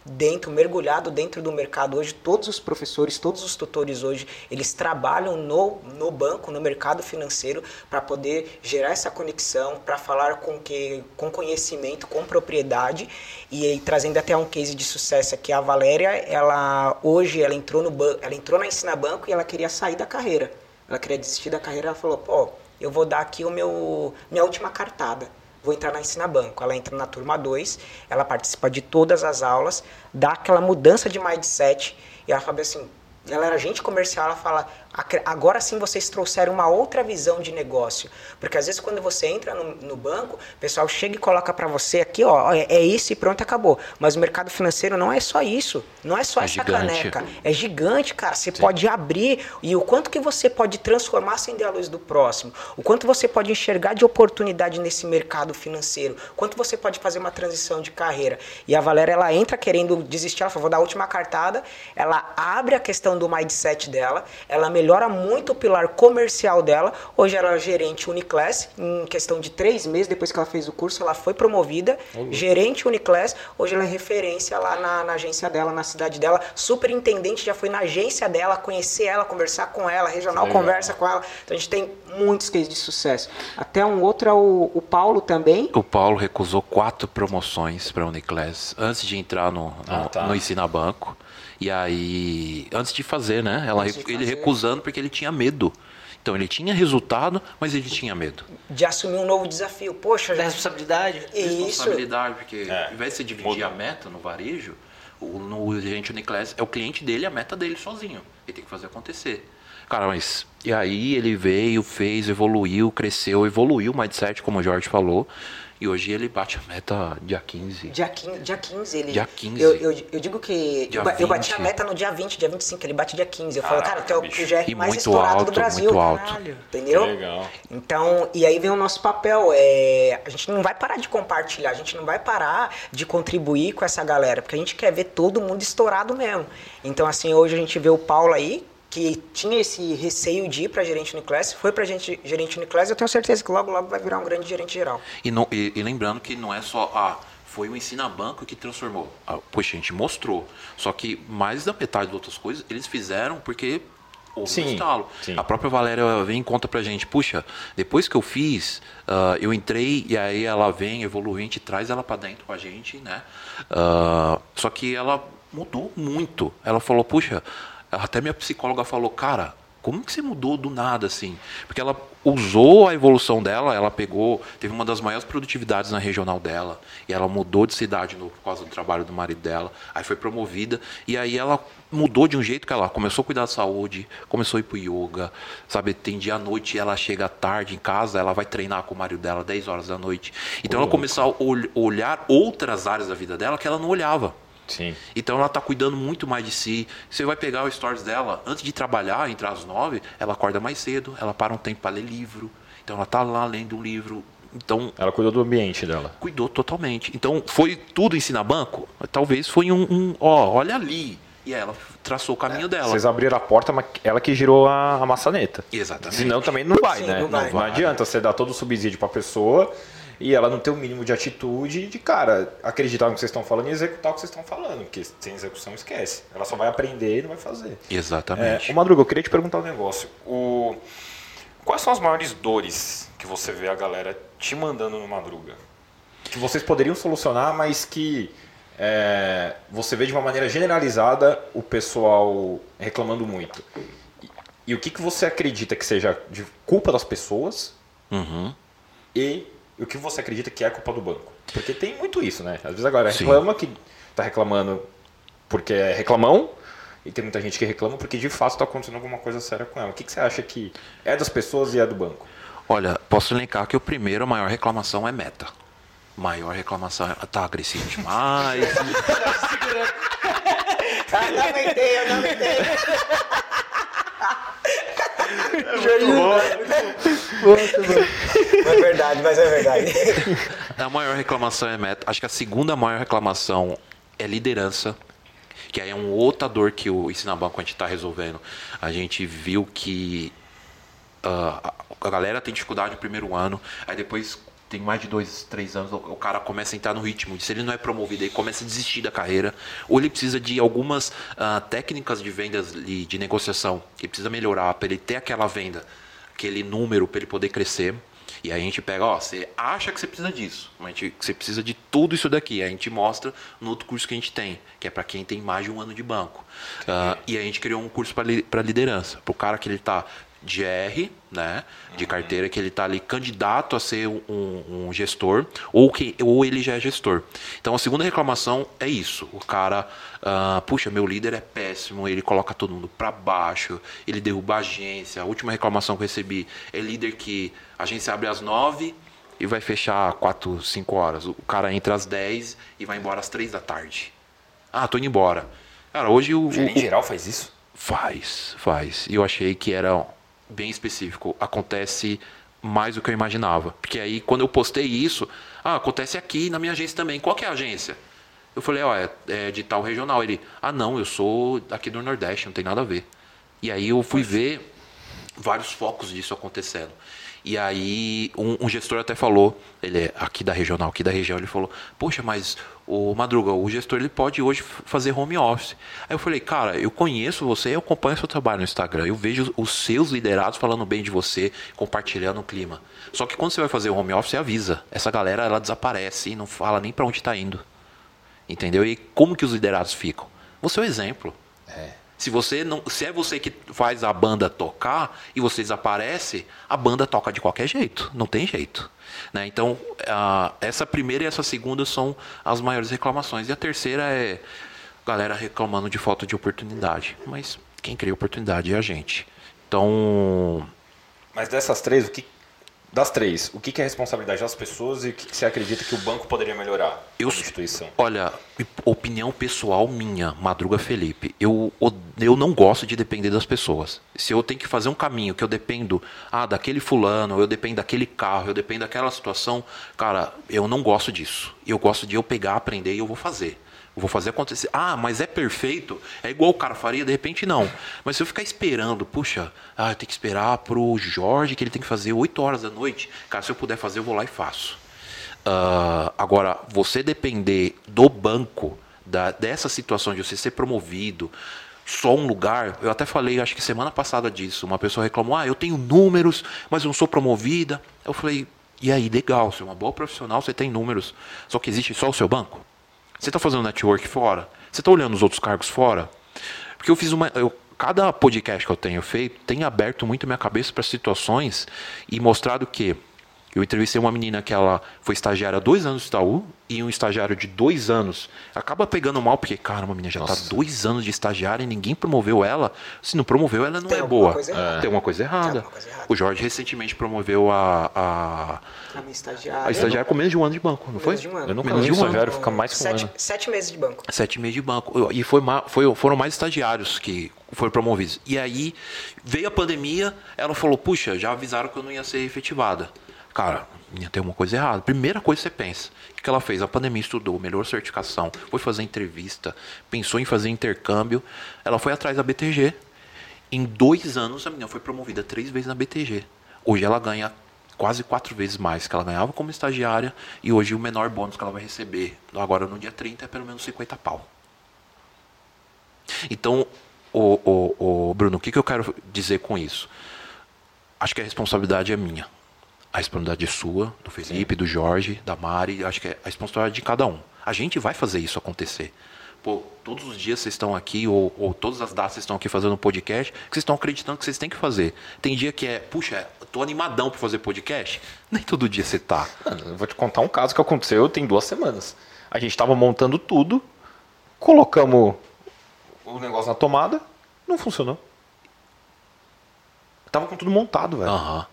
dentro, mergulhado dentro do mercado hoje. Todos os professores, todos os tutores hoje, eles trabalham no, no banco, no mercado financeiro, para poder gerar essa conexão, para falar com, que, com conhecimento, com propriedade. E trazendo até um case de sucesso aqui, a Valéria, ela hoje ela entrou, no ela entrou na Ensina Banco e ela queria sair da carreira. Ela queria desistir da carreira, ela falou, pô, eu vou dar aqui o meu, minha última cartada vou entrar na Ensina Banco. Ela entra na turma 2, ela participa de todas as aulas, dá aquela mudança de mindset e ela fala assim, ela era agente comercial, ela fala, agora sim vocês trouxeram uma outra visão de negócio. Porque às vezes quando você entra no, no banco, o pessoal chega e coloca para você aqui, ó, é, é, isso e pronto, acabou. Mas o mercado financeiro não é só isso. Não é só é essa gigante. caneca. É gigante, cara. Você sim. pode abrir e o quanto que você pode transformar sem a luz do próximo. O quanto você pode enxergar de oportunidade nesse mercado financeiro. Quanto você pode fazer uma transição de carreira. E a Valéria, ela entra querendo desistir, ela falou, vou dar a última cartada. Ela abre a questão do mindset dela, ela melhora muito o pilar comercial dela. Hoje ela é gerente Uniclass, em questão de três meses depois que ela fez o curso, ela foi promovida, uhum. gerente Uniclass. Hoje ela é referência lá na, na, agência dela, na cidade dela. Superintendente já foi na agência dela, conhecer ela, conversar com ela, regional Legal. conversa com ela. Então a gente tem muitos cases de sucesso. Até um outro é o, o Paulo também. O Paulo recusou quatro promoções para a Uniclass antes de entrar no, no, ah, tá. no Ensina Banco. E aí, antes de fazer, né? Ela, ele fazer. recusando porque ele tinha medo. Então ele tinha resultado, mas ele tinha medo. De assumir um novo desafio. Poxa, da responsabilidade. Isso. Responsabilidade, porque é. ao invés de você dividir a meta no varejo, o, no gerente Uniclass é o cliente dele, a meta dele sozinho. Ele tem que fazer acontecer. Cara, mas. E aí ele veio, fez, evoluiu, cresceu, evoluiu o mindset, como o Jorge falou. E hoje ele bate a meta dia 15. Dia 15, dia 15 ele. Dia 15. Eu, eu, eu digo que. Dia eu, bati a meta no dia 20, dia 25, ele bate dia 15. Eu falo, cara, tu é o GR mais estourado alto, do Brasil. Muito alto. Caralho, entendeu? Legal. Então, e aí vem o nosso papel. É, a gente não vai parar de compartilhar, a gente não vai parar de contribuir com essa galera, porque a gente quer ver todo mundo estourado mesmo. Então, assim, hoje a gente vê o Paulo aí, que tinha esse receio de ir para gerente Uniclass, foi para gente, gerente Uniclass, eu tenho certeza que logo, logo vai virar um grande gerente geral. E, não, e, e lembrando que não é só a foi o Ensina Banco que transformou. Ah, poxa, a gente mostrou. Só que mais da metade de outras coisas eles fizeram porque houve sim, um estalo. Sim. A própria Valéria vem e conta pra gente, puxa, depois que eu fiz, uh, eu entrei e aí ela vem, evolui, a gente traz ela para dentro com a gente, né? Uh, só que ela mudou muito. Ela falou, puxa, até minha psicóloga falou, cara, como que você mudou do nada assim? Porque ela usou a evolução dela, ela pegou, teve uma das maiores produtividades na regional dela, e ela mudou de cidade no, por causa do trabalho do marido dela, aí foi promovida, e aí ela mudou de um jeito que ela começou a cuidar da saúde, começou a ir pro yoga, sabe, tem dia à noite, ela chega tarde em casa, ela vai treinar com o marido dela 10 horas da noite. Então ela começou a olhar outras áreas da vida dela que ela não olhava. Sim. Então ela está cuidando muito mais de si. Você vai pegar o stories dela, antes de trabalhar, entrar às nove, ela acorda mais cedo, ela para um tempo para ler livro. Então ela está lá lendo um livro. Então, ela cuidou do ambiente dela. Cuidou totalmente. Então foi tudo ensinar banco? Talvez foi um, um ó, olha ali. E ela traçou o caminho é, dela. Vocês abriram a porta, mas ela que girou a, a maçaneta. Exatamente. Senão também não vai, Sim, né? Não, vai. não, adianta você dar todo o subsídio para a pessoa e ela não ter o mínimo de atitude de, cara, acreditar no que vocês estão falando e executar o que vocês estão falando, porque sem execução esquece. Ela só vai aprender e não vai fazer. Exatamente. É, o Madruga, eu queria te perguntar um negócio. O... Quais são as maiores dores que você vê a galera te mandando no Madruga? Que vocês poderiam solucionar, mas que é, você vê de uma maneira generalizada o pessoal reclamando muito. E, e o que, que você acredita que seja de culpa das pessoas uhum. e o que você acredita que é culpa do banco? Porque tem muito isso, né? Às vezes agora reclama Sim. que está reclamando porque é reclamão, e tem muita gente que reclama porque de fato está acontecendo alguma coisa séria com ela. O que, que você acha que é das pessoas e é do banco? Olha, posso elencar que o primeiro, a maior reclamação é meta. Maior reclamação é. Tá agressivo demais. ah, não aguentei, eu não aguentei. É muito bom. Muito bom. É verdade, mas é verdade. A maior reclamação é meta. Acho que a segunda maior reclamação é liderança. Que aí é um outra dor que o Ensina Banco a gente está resolvendo. A gente viu que uh, a galera tem dificuldade no primeiro ano, aí depois tem mais de dois, três anos, o cara começa a entrar no ritmo. Se ele não é promovido, ele começa a desistir da carreira. Ou ele precisa de algumas uh, técnicas de vendas e de negociação que precisa melhorar para ele ter aquela venda, aquele número para ele poder crescer. E aí a gente pega, ó, você acha que você precisa disso, mas que você precisa de tudo isso daqui. Aí a gente mostra no outro curso que a gente tem, que é para quem tem mais de um ano de banco. Uh, e a gente criou um curso para liderança, para o cara que ele está de R, né, de carteira, que ele está ali candidato a ser um, um, gestor, ou, que, ou ele já é gestor. Então a segunda reclamação é isso: o cara, uh, puxa, meu líder é péssimo, ele coloca todo mundo para baixo, ele derruba a agência. A última reclamação que eu recebi é líder que a agência abre às nove e vai fechar quatro, cinco horas. O cara entra às dez e vai embora às três da tarde. Ah, tô indo embora. Cara, hoje o. O gerente geral faz isso? Faz, faz. E eu achei que era bem específico. Acontece mais do que eu imaginava. Porque aí, quando eu postei isso, ah, acontece aqui na minha agência também. Qual que é a agência? Eu falei, ó, é, é de tal regional. Ele, ah, não, eu sou aqui do Nordeste, não tem nada a ver. E aí eu fui ver vários focos disso acontecendo. E aí um, um, gestor até falou, ele é aqui da regional, aqui da região, ele falou, poxa, mas o Madruga, o gestor ele pode hoje fazer home office. Aí eu falei, cara, eu conheço você, eu acompanho seu trabalho no Instagram, eu vejo os seus liderados falando bem de você, compartilhando o clima. Só que quando você vai fazer o home office, você avisa. Essa galera ela desaparece e não fala nem para onde está indo. Entendeu? E como que os liderados ficam? Você é o exemplo. É. Se você não, se é você que faz a banda tocar e você desaparece, a banda toca de qualquer jeito, não tem jeito. Né? Então, a, essa primeira e essa segunda são as maiores reclamações. E a terceira é galera reclamando de falta de oportunidade. Mas quem cria oportunidade é a gente. Então. Mas dessas três, o que das três, o que é responsabilidade das pessoas e o que você acredita que o banco poderia melhorar eu, instituição? Olha, opinião pessoal minha, Madruga Felipe, eu, eu não gosto de depender das pessoas. Se eu tenho que fazer um caminho que eu dependo ah, daquele fulano, eu dependo daquele carro, eu dependo daquela situação, cara, eu não gosto disso. Eu gosto de eu pegar, aprender e eu vou fazer. Vou fazer acontecer. Ah, mas é perfeito? É igual o cara faria? De repente não. Mas se eu ficar esperando, puxa, ah, eu tenho que esperar pro Jorge que ele tem que fazer 8 horas da noite. Cara, se eu puder fazer, eu vou lá e faço. Uh, agora, você depender do banco, da, dessa situação de você ser promovido, só um lugar. Eu até falei, acho que semana passada disso. Uma pessoa reclamou: ah, eu tenho números, mas eu não sou promovida. Eu falei: e aí, legal, você é uma boa profissional, você tem números, só que existe só o seu banco? Você está fazendo network fora? Você está olhando os outros cargos fora? Porque eu fiz uma. Eu, cada podcast que eu tenho feito tem aberto muito minha cabeça para situações e mostrado que eu entrevistei uma menina que ela foi estagiária há dois anos no Itaú e um estagiário de dois anos acaba pegando mal, porque, cara, uma menina já está dois anos de estagiária e ninguém promoveu ela. Se não promoveu, ela não Tem é boa. É. Tem uma coisa errada. Coisa errada. O Jorge recentemente promoveu a. A, a minha estagiária. A estagiária com menos de um ano de banco, não foi? De um ano. Eu nunca menos de um estagiário, fica mais com sete, um ano. Sete meses de banco. Sete meses de banco. E foi, foi, foram mais estagiários que foram promovidos. E aí veio a pandemia, ela falou: puxa, já avisaram que eu não ia ser efetivada. Cara, tem uma coisa errada. Primeira coisa que você pensa, o que ela fez? A pandemia estudou, melhor certificação, foi fazer entrevista, pensou em fazer intercâmbio, ela foi atrás da BTG. Em dois anos, a menina foi promovida três vezes na BTG. Hoje ela ganha quase quatro vezes mais que ela ganhava como estagiária e hoje o menor bônus que ela vai receber agora no dia 30 é pelo menos 50 pau. Então, o, o, o Bruno, o que, que eu quero dizer com isso? Acho que a responsabilidade é minha a responsabilidade é sua, do Felipe, Sim. do Jorge, da Mari, acho que é a responsabilidade de cada um. A gente vai fazer isso acontecer. Pô, todos os dias vocês estão aqui, ou, ou todas as datas vocês estão aqui fazendo um podcast, que vocês estão acreditando que vocês têm que fazer. Tem dia que é, puxa, tô animadão para fazer podcast. Nem todo dia você tá. Eu vou te contar um caso que aconteceu tem duas semanas. A gente estava montando tudo, colocamos o negócio na tomada, não funcionou. Tava com tudo montado, velho. Uhum.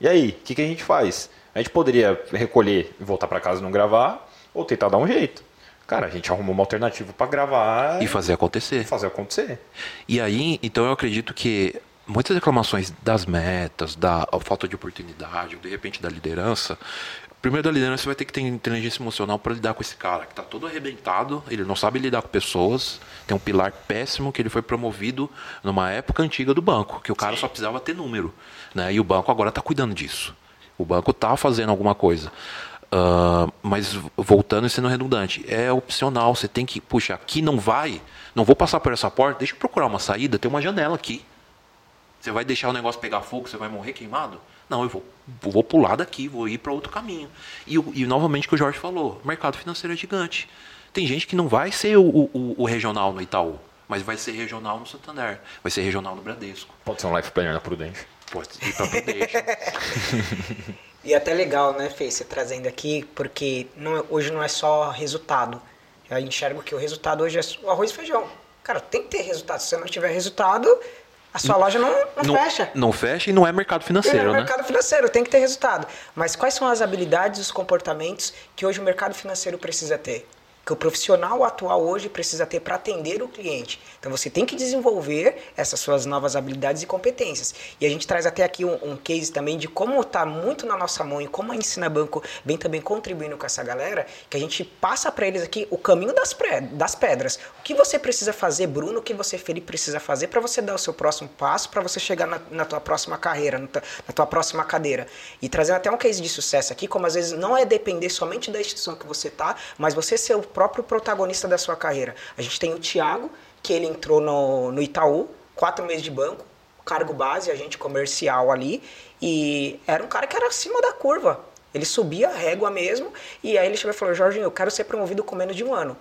E aí, o que, que a gente faz? A gente poderia recolher e voltar para casa e não gravar, ou tentar dar um jeito. Cara, a gente arrumou uma alternativa para gravar e fazer acontecer. Fazer acontecer. E aí, então eu acredito que muitas reclamações das metas, da falta de oportunidade, de repente da liderança, primeiro da liderança você vai ter que ter inteligência emocional para lidar com esse cara que está todo arrebentado, ele não sabe lidar com pessoas, tem um pilar péssimo que ele foi promovido numa época antiga do banco, que o cara Sim. só precisava ter número, né? E o banco agora está cuidando disso. O banco está fazendo alguma coisa. Uh, mas voltando e sendo redundante, é opcional. Você tem que, puxa, aqui não vai, não vou passar por essa porta, deixa eu procurar uma saída, tem uma janela aqui. Você vai deixar o negócio pegar fogo, você vai morrer queimado? Não, eu vou, vou pular daqui, vou ir para outro caminho. E, e novamente o que o Jorge falou, mercado financeiro é gigante. Tem gente que não vai ser o, o, o regional no Itaú, mas vai ser regional no Santander, vai ser regional no Bradesco. Pode ser um life planner na Prudente. Pode ir para Prudente. e até legal, né, Fê, você trazendo aqui, porque não, é, hoje não é só resultado. Eu enxergo que o resultado hoje é o arroz e feijão. Cara, tem que ter resultado. Se você não tiver resultado, a sua loja não, não, não, fecha. Não fecha e não é mercado financeiro, não é né? mercado financeiro, tem que ter resultado. Mas quais são as habilidades, os comportamentos que hoje o mercado financeiro precisa ter? Que o profissional atual hoje precisa ter para atender o cliente. Então você tem que desenvolver essas suas novas habilidades e competências. E a gente traz até aqui um, um case também de como está muito na nossa mão e como a Ensina Banco vem também contribuindo com essa galera, que a gente passa para eles aqui o caminho das, das pedras. O que você precisa fazer, Bruno, o que você, Felipe, precisa fazer para você dar o seu próximo passo, para você chegar na, na, tua próxima carreira, na tua, na tua próxima cadeira. E trazendo até um case de sucesso aqui, como às vezes não é depender somente da instituição que você está, mas você ser o próprio protagonista da sua carreira. A gente tem o Thiago, que ele entrou no, no Itaú, quatro meses de banco, cargo base, agente comercial ali, e era um cara que era acima da curva. Ele subia a régua mesmo, e aí ele chegou e falou: Jorginho, eu quero ser promovido com menos de um ano.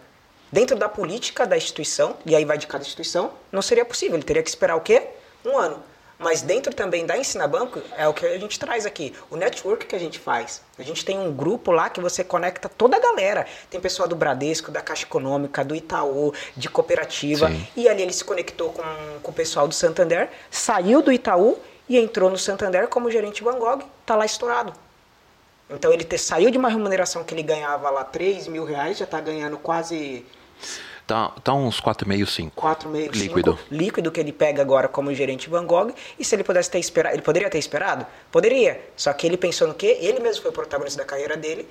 Dentro da política da instituição, e aí vai de cada instituição, não seria possível. Ele teria que esperar o quê? Um ano. Mas dentro também da Ensina Banco é o que a gente traz aqui, o network que a gente faz. A gente tem um grupo lá que você conecta toda a galera. Tem pessoal do Bradesco, da Caixa Econômica, do Itaú, de cooperativa. Sim. E ali ele se conectou com, com o pessoal do Santander, saiu do Itaú e entrou no Santander como gerente Van Gogh, tá lá estourado. Então ele te, saiu de uma remuneração que ele ganhava lá 3 mil reais, já está ganhando quase Tá, tá uns 4,5, 5. 4,5, líquido. líquido que ele pega agora como gerente Van Gogh. E se ele pudesse ter esperado, ele poderia ter esperado? Poderia. Só que ele pensou no quê? Ele mesmo foi o protagonista da carreira dele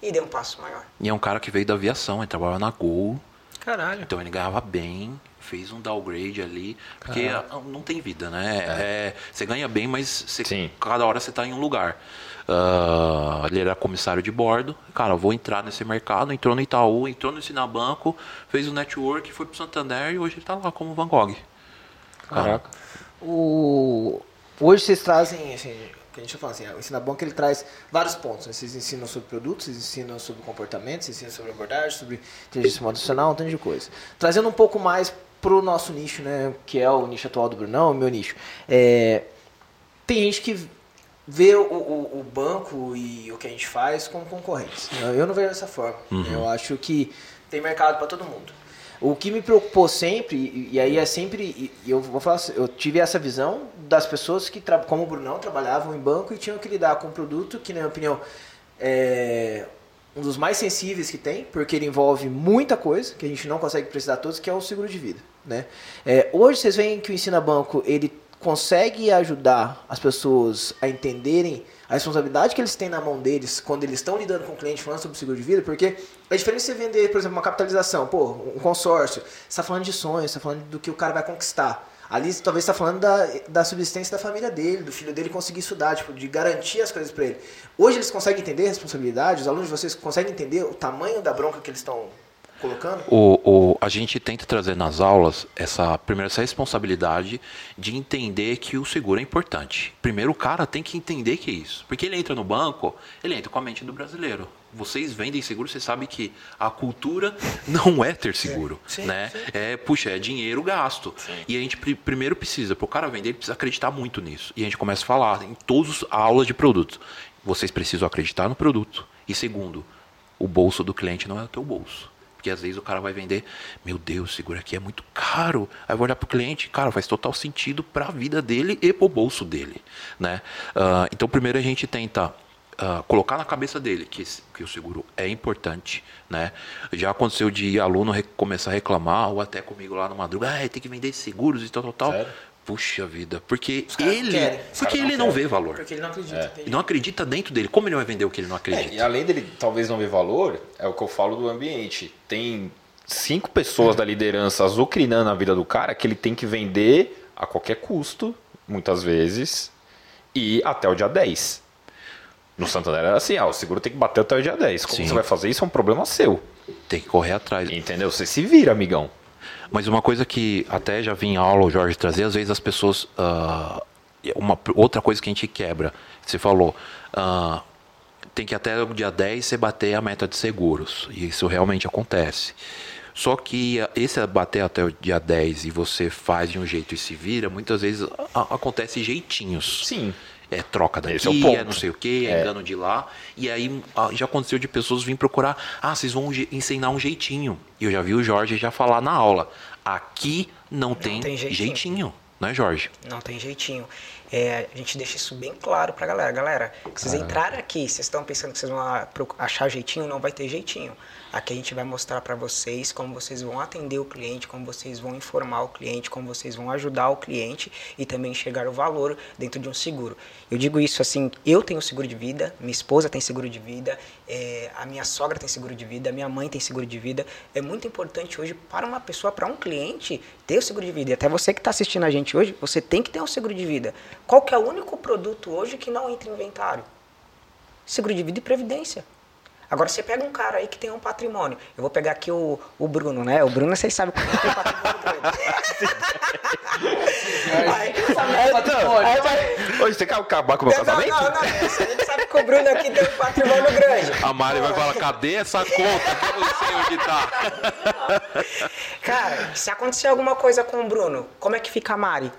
e deu um passo maior. E é um cara que veio da aviação, ele trabalhava na Gol. Caralho. Então ele ganhava bem, fez um downgrade ali, porque Caralho. não tem vida, né? É. É, você ganha bem, mas você, cada hora você está em um lugar. Uh, ele era comissário de bordo. Cara, vou entrar nesse mercado. Entrou no Itaú, entrou no Sinabanco, fez o network, foi pro Santander e hoje ele tá lá como Van Gogh. Caraca. O... Hoje vocês trazem, assim, que a gente fala assim, o Ensinabanco ele traz vários pontos. Né? Vocês ensinam sobre produtos, vocês ensinam sobre comportamento, vocês ensinam sobre abordagem, sobre inteligência emocional, um tanto de coisa. Trazendo um pouco mais pro nosso nicho, né, que é o nicho atual do Brunão, o meu nicho. É, tem gente que ver o, o, o, banco e o que a gente faz como concorrentes. Eu não vejo dessa forma. Uhum. Eu acho que tem mercado para todo mundo. O que me preocupou sempre, e aí é sempre, eu vou falar, eu tive essa visão das pessoas que, como o Brunão, trabalhavam em banco e tinham que lidar com um produto que, na minha opinião, é um dos mais sensíveis que tem, porque ele envolve muita coisa que a gente não consegue precisar todos, que é o seguro de vida. Né? É, hoje vocês veem que o Ensina Banco ele consegue ajudar as pessoas a entenderem a responsabilidade que eles têm na mão deles quando eles estão lidando com o cliente falando sobre seguro de vida, porque é diferente você vender, por exemplo, uma capitalização, pô, um consórcio, você está falando de sonhos, você está falando do que o cara vai conquistar. Ali talvez está falando da, da subsistência da família dele, do filho dele conseguir estudar, tipo, de garantir as coisas para ele. Hoje eles conseguem entender a responsabilidade, os alunos de vocês conseguem entender o tamanho da bronca que eles estão colocando? O, o, a gente tenta trazer nas aulas essa primeira essa responsabilidade de entender que o seguro é importante. Primeiro o cara tem que entender que é isso. Porque ele entra no banco, ele entra com a mente do brasileiro. Vocês vendem seguro, você sabe que a cultura não é ter seguro, sim, né? Sim. É, puxa, é dinheiro gasto. Sim. E a gente primeiro precisa, para o cara vender, ele precisa acreditar muito nisso. E a gente começa a falar em todas as aulas de produtos. Vocês precisam acreditar no produto. E segundo, o bolso do cliente não é o teu bolso. Porque às vezes o cara vai vender, meu Deus, seguro aqui é muito caro. Aí vou olhar para o cliente, cara, faz total sentido para a vida dele e para o bolso dele. Né? Uh, então, primeiro a gente tenta Uh, colocar na cabeça dele que, que o seguro é importante, né? Já aconteceu de aluno começar a reclamar, ou até comigo lá no madruga, ah, tem que vender seguros e tal, tal, tal. Sério? Puxa vida, porque ele, porque ele não, não vê valor. Porque ele não acredita. É. Ele não acredita dentro dele. Como ele vai vender o que ele não acredita? É, e além dele talvez não ver valor, é o que eu falo do ambiente. Tem cinco pessoas da liderança azucrinando a vida do cara que ele tem que vender a qualquer custo, muitas vezes, e até o dia 10. No Santander era assim, ah, o seguro tem que bater até o dia 10. Como Sim. você vai fazer isso é um problema seu. Tem que correr atrás. Entendeu? Você se vira, amigão. Mas uma coisa que até já vi em aula o Jorge trazer, às vezes as pessoas. ah, uma, outra coisa que a gente quebra, você falou, ah, tem que até o dia 10 você bater a meta de seguros. E isso realmente acontece. Só que ah, esse bater até o dia 10 e você faz de um jeito e se vira, muitas vezes acontece jeitinhos. Sim. É troca daqui, Esse é o é, não sei o que, é engano de lá. E aí ah, já aconteceu de pessoas virem procurar, ah, vocês vão ensinar um jeitinho. E eu já vi o Jorge já falar na aula. Aqui não, tem, tem jeitinho. jeitinho. não é, Jorge? Não tem jeitinho. É, a gente deixa isso bem claro pra galera. Galera, vocês entrarem aqui, vocês estão pensando que vocês vão achar jeitinho, não vai ter jeitinho. Aqui a gente vai mostrar pra vocês como vocês vão atender o cliente, como vocês vão informar o cliente, como vocês vão ajudar o cliente e também enxergar o valor dentro de um seguro. Eu digo isso assim, eu tenho seguro de vida, minha esposa tem seguro de vida, é, a minha sogra tem seguro de vida, a minha mãe tem seguro de vida. É muito importante hoje para uma pessoa, para um cliente, ter o seguro de vida. E até você que está assistindo a gente hoje, você tem que ter um seguro de vida. Qual que é o único produto hoje que não entra em inventário? Seguro de vida e previdência. Agora você pega um cara aí que tem um patrimônio. Eu vou pegar aqui o, o Bruno, né? O Bruno, vocês sabem que tem patrimônio grande. aí, patrimônio. aí vai, Hoje você quer acabar com o meu não, casamento? não, não, a gente sabe que o Bruno aqui tem um patrimônio grande. A Mari vai falar, cadê essa conta? Que eu não sei onde tá. Cara, se acontecer alguma coisa com o Bruno, como é que fica a Mari?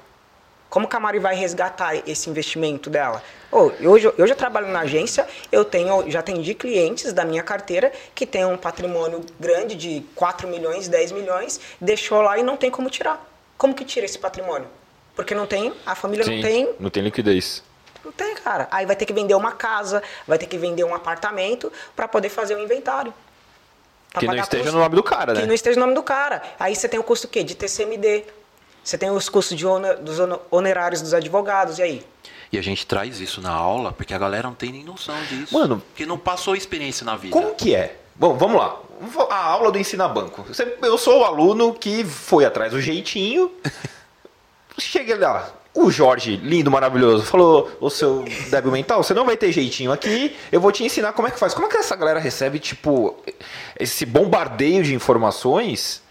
Como que a Mari vai resgatar esse investimento dela? Eu, hoje, eu já trabalho na agência, eu tenho, já atendi clientes da minha carteira que tem um patrimônio grande de 4 milhões, 10 milhões, deixou lá e não tem como tirar. Como que tira esse patrimônio? Porque não tem, a família Sim, não tem não tem liquidez. não tem, cara. Aí vai ter que vender uma casa, vai ter que vender um apartamento para poder fazer o inventário. Pra Que não esteja custo- no nome do cara, Que né? não esteja no nome do cara. Aí você tem o custo o quê? De TCMD. Você tem os custos de dos ono- honorários dos advogados. E aí? E a gente traz isso na aula porque a galera não tem nem noção disso. Mano- Porque não passou experiência na vida. Como que é? Bom, vamos lá. A aula do Ensina Banco. Eu sou o aluno que foi atrás do jeitinho. Cheguei lá. O Jorge, lindo, maravilhoso, falou: Ô seu débil mental, você não vai ter jeitinho aqui, eu vou te ensinar como é que faz. Como é que essa galera recebe, tipo, esse bombardeio de informações?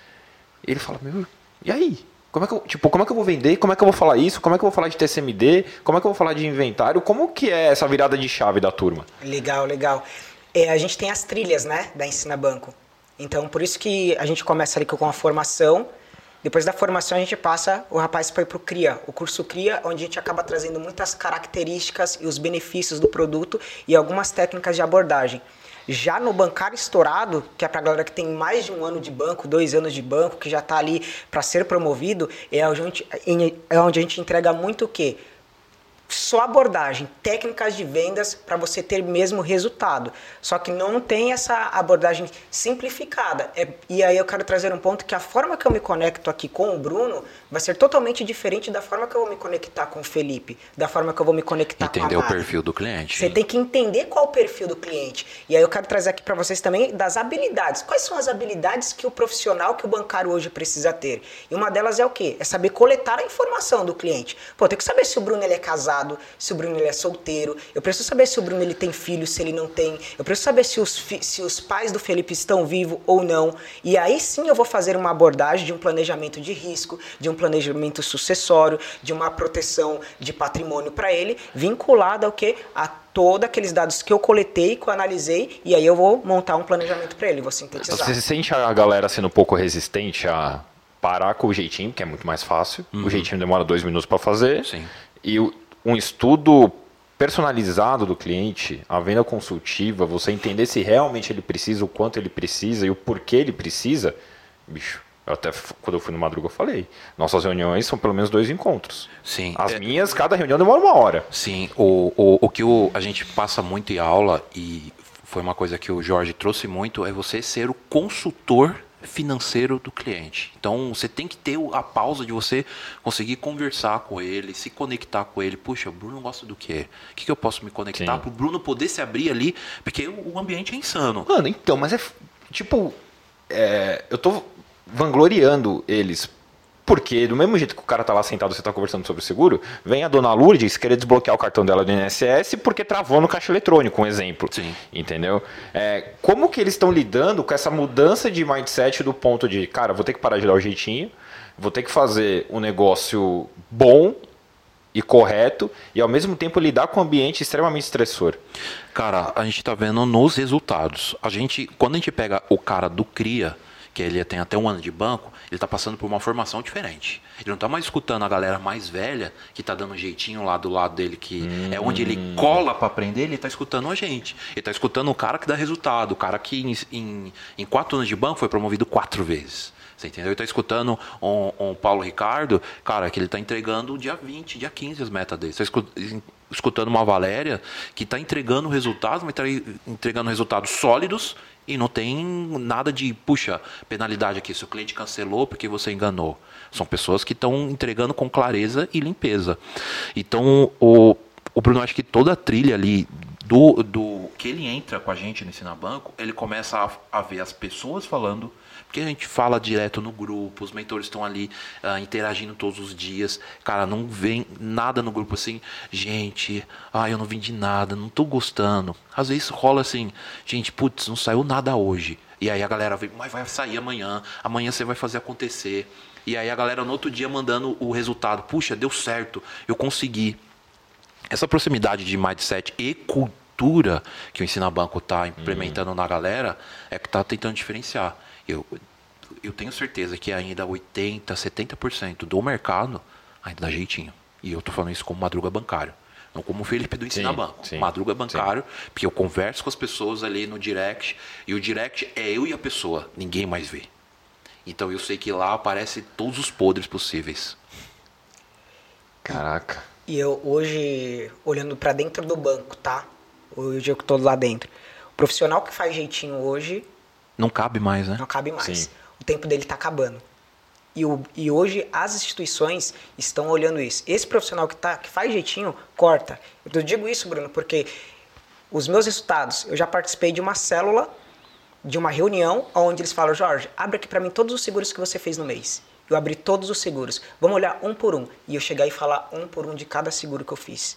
Ele fala: Meu, e aí? Como é, que eu, tipo, como é que eu vou vender? Como é que eu vou falar isso? Como é que eu vou falar de TCMD? Como é que eu vou falar de inventário? Como que é essa virada de chave da turma? Legal, legal. É, a gente tem as trilhas, né, da Ensina Banco. Então, por isso que a gente começa ali com a formação. Depois da formação, a gente passa, o rapaz foi pro CRIA, o curso CRIA, onde a gente acaba trazendo muitas características e os benefícios do produto e algumas técnicas de abordagem. Já no bancário estourado, que é para galera que tem mais de um ano de banco, dois anos de banco, que já está ali para ser promovido, é onde, é onde a gente entrega muito o quê? Só abordagem, técnicas de vendas para você ter mesmo resultado. Só que não tem essa abordagem simplificada. É, e aí eu quero trazer um ponto que a forma que eu me conecto aqui com o Bruno vai ser totalmente diferente da forma que eu vou me conectar com o Felipe, da forma que eu vou me conectar Entender com a o perfil do cliente. Você tem que entender qual o perfil do cliente. E aí eu quero trazer aqui para vocês também das habilidades. Quais são as habilidades que o profissional, que o bancário hoje precisa ter? E uma delas é o quê? É saber coletar a informação do cliente. Pô, tem que saber se o Bruno ele é casado, se o Bruno ele é solteiro. Eu preciso saber se o Bruno ele tem filho, se ele não tem. Eu preciso saber se os, se os pais do Felipe estão vivos ou não. E aí sim eu vou fazer uma abordagem de um planejamento de risco, de um planejamento sucessório, de uma proteção de patrimônio para ele, vinculada ao quê? A todos aqueles dados que eu coletei, que eu analisei, e aí eu vou montar um planejamento para ele, vou sintetizar. Você sente a galera sendo um pouco resistente a parar com o jeitinho, que é muito mais fácil. O jeitinho demora dois minutos para fazer. Sim. E o- um estudo personalizado do cliente, a venda consultiva, você entender se realmente ele precisa, o quanto ele precisa e o porquê ele precisa. Bicho, eu até quando eu fui no Madruga eu falei. Nossas reuniões são pelo menos dois encontros. Sim. As é- minhas, cada reunião demora uma hora. Sim, o, o, o que o, a gente passa muito em aula, e foi uma coisa que o Jorge trouxe muito, é você ser o consultor financeiro do cliente. Então, você tem que ter a pausa de você conseguir conversar com ele, se conectar com ele. Puxa, o Bruno gosta do quê? O que, que eu posso me conectar para o Bruno poder se abrir ali? Porque o, ambiente é insano. Mano, então, mas é tipo. é, eu tô vangloriando eles Porque, do mesmo jeito que o cara tá lá sentado, você tá conversando sobre o seguro, vem a dona Lourdes querer desbloquear o cartão dela do INSS porque travou no caixa eletrônico, um exemplo. Sim. Entendeu? É, como que eles estão lidando com essa mudança de mindset do ponto de, cara, vou ter que parar de dar o jeitinho, vou ter que fazer um negócio bom e correto e ao mesmo tempo lidar com um ambiente extremamente estressor. Cara, a gente tá vendo nos resultados. A gente, quando a gente pega o cara do CRIA, que ele tem até um ano de banco, ele está passando por uma formação diferente. Ele não está mais escutando a galera mais velha, que está dando um jeitinho lá do lado dele, que hum. é onde ele cola para aprender, ele está escutando a gente. Ele está escutando o cara que dá resultado, o cara que em, em, em quatro anos de banco foi promovido quatro vezes. Você entendeu? Ele está escutando o um, um Paulo Ricardo, cara, que ele está entregando dia 20, dia 15 as metas dele. Está escutando uma Valéria que está entregando resultados, mas está entregando resultados sólidos e não tem nada de, puxa, penalidade aqui, se o cliente cancelou porque você enganou. São pessoas que estão entregando com clareza e limpeza. Então, o, o Bruno, acho que toda a trilha ali do, do que ele entra com a gente no Ensina Banco, ele começa a, a ver as pessoas falando porque a gente fala direto no grupo, os mentores estão ali uh, interagindo todos os dias. Cara, não vem nada no grupo assim, gente, ah, eu não vim de nada, não tô gostando. Às vezes rola assim, gente, putz, não saiu nada hoje. E aí a galera vem, mas vai sair amanhã, amanhã você vai fazer acontecer. E aí a galera no outro dia mandando o resultado, puxa, deu certo, eu consegui. Essa proximidade de mindset e cultura que o Ensina Banco está implementando uhum. na galera é que está tentando diferenciar. Eu, eu tenho certeza que ainda 80, 70% do mercado ainda dá jeitinho. E eu estou falando isso como madruga bancário. Não como o Felipe do Ensina sim, Banco. Sim, madruga bancário, sim. porque eu converso com as pessoas ali no direct, e o direct é eu e a pessoa, ninguém mais vê. Então eu sei que lá aparecem todos os podres possíveis. Caraca. E eu hoje, olhando para dentro do banco, tá? Hoje eu estou lá dentro. O profissional que faz jeitinho hoje não cabe mais, né? Não cabe mais. Sim. O tempo dele está acabando. E, o, e hoje as instituições estão olhando isso. Esse profissional que, tá, que faz jeitinho, corta. Eu digo isso, Bruno, porque os meus resultados, eu já participei de uma célula, de uma reunião, onde eles falam, Jorge, abre aqui para mim todos os seguros que você fez no mês. Eu abri todos os seguros. Vamos olhar um por um. E eu chegar e falar um por um de cada seguro que eu fiz.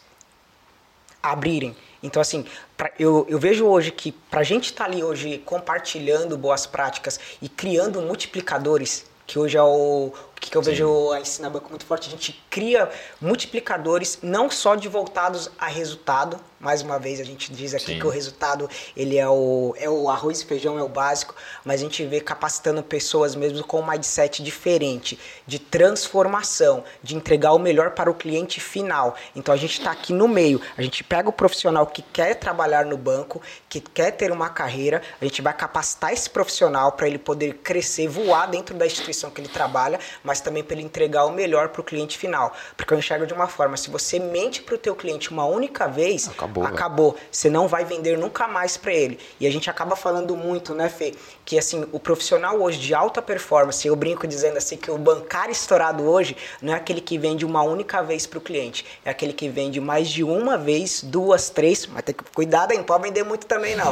Abrirem. Então, assim, pra, eu, eu vejo hoje que para a gente estar tá ali hoje compartilhando boas práticas e criando multiplicadores, que hoje é o, que, que eu Sim. vejo a Ensina Banco muito forte, a gente cria multiplicadores não só de voltados a resultado, mais uma vez a gente diz aqui Sim. que o resultado ele é o, é o arroz e feijão, é o básico, mas a gente vê capacitando pessoas mesmo com um mindset diferente, de transformação, de entregar o melhor para o cliente final. Então a gente está aqui no meio, a gente pega o profissional que quer trabalhar no banco, que quer ter uma carreira, a gente vai capacitar esse profissional para ele poder crescer, voar dentro da instituição que ele trabalha, mas também para ele entregar o melhor para o cliente final. Porque eu enxergo de uma forma, se você mente para o teu cliente uma única vez, acabou, acabou. Você não vai vender nunca mais para ele. E a gente acaba falando muito, né, Fê, que assim, o profissional hoje de alta performance, eu brinco dizendo assim que o bancário estourado hoje não é aquele que vende uma única vez para o cliente, é aquele que vende mais de uma vez, duas, três, mas tem que cuidar, não pode vender muito também não.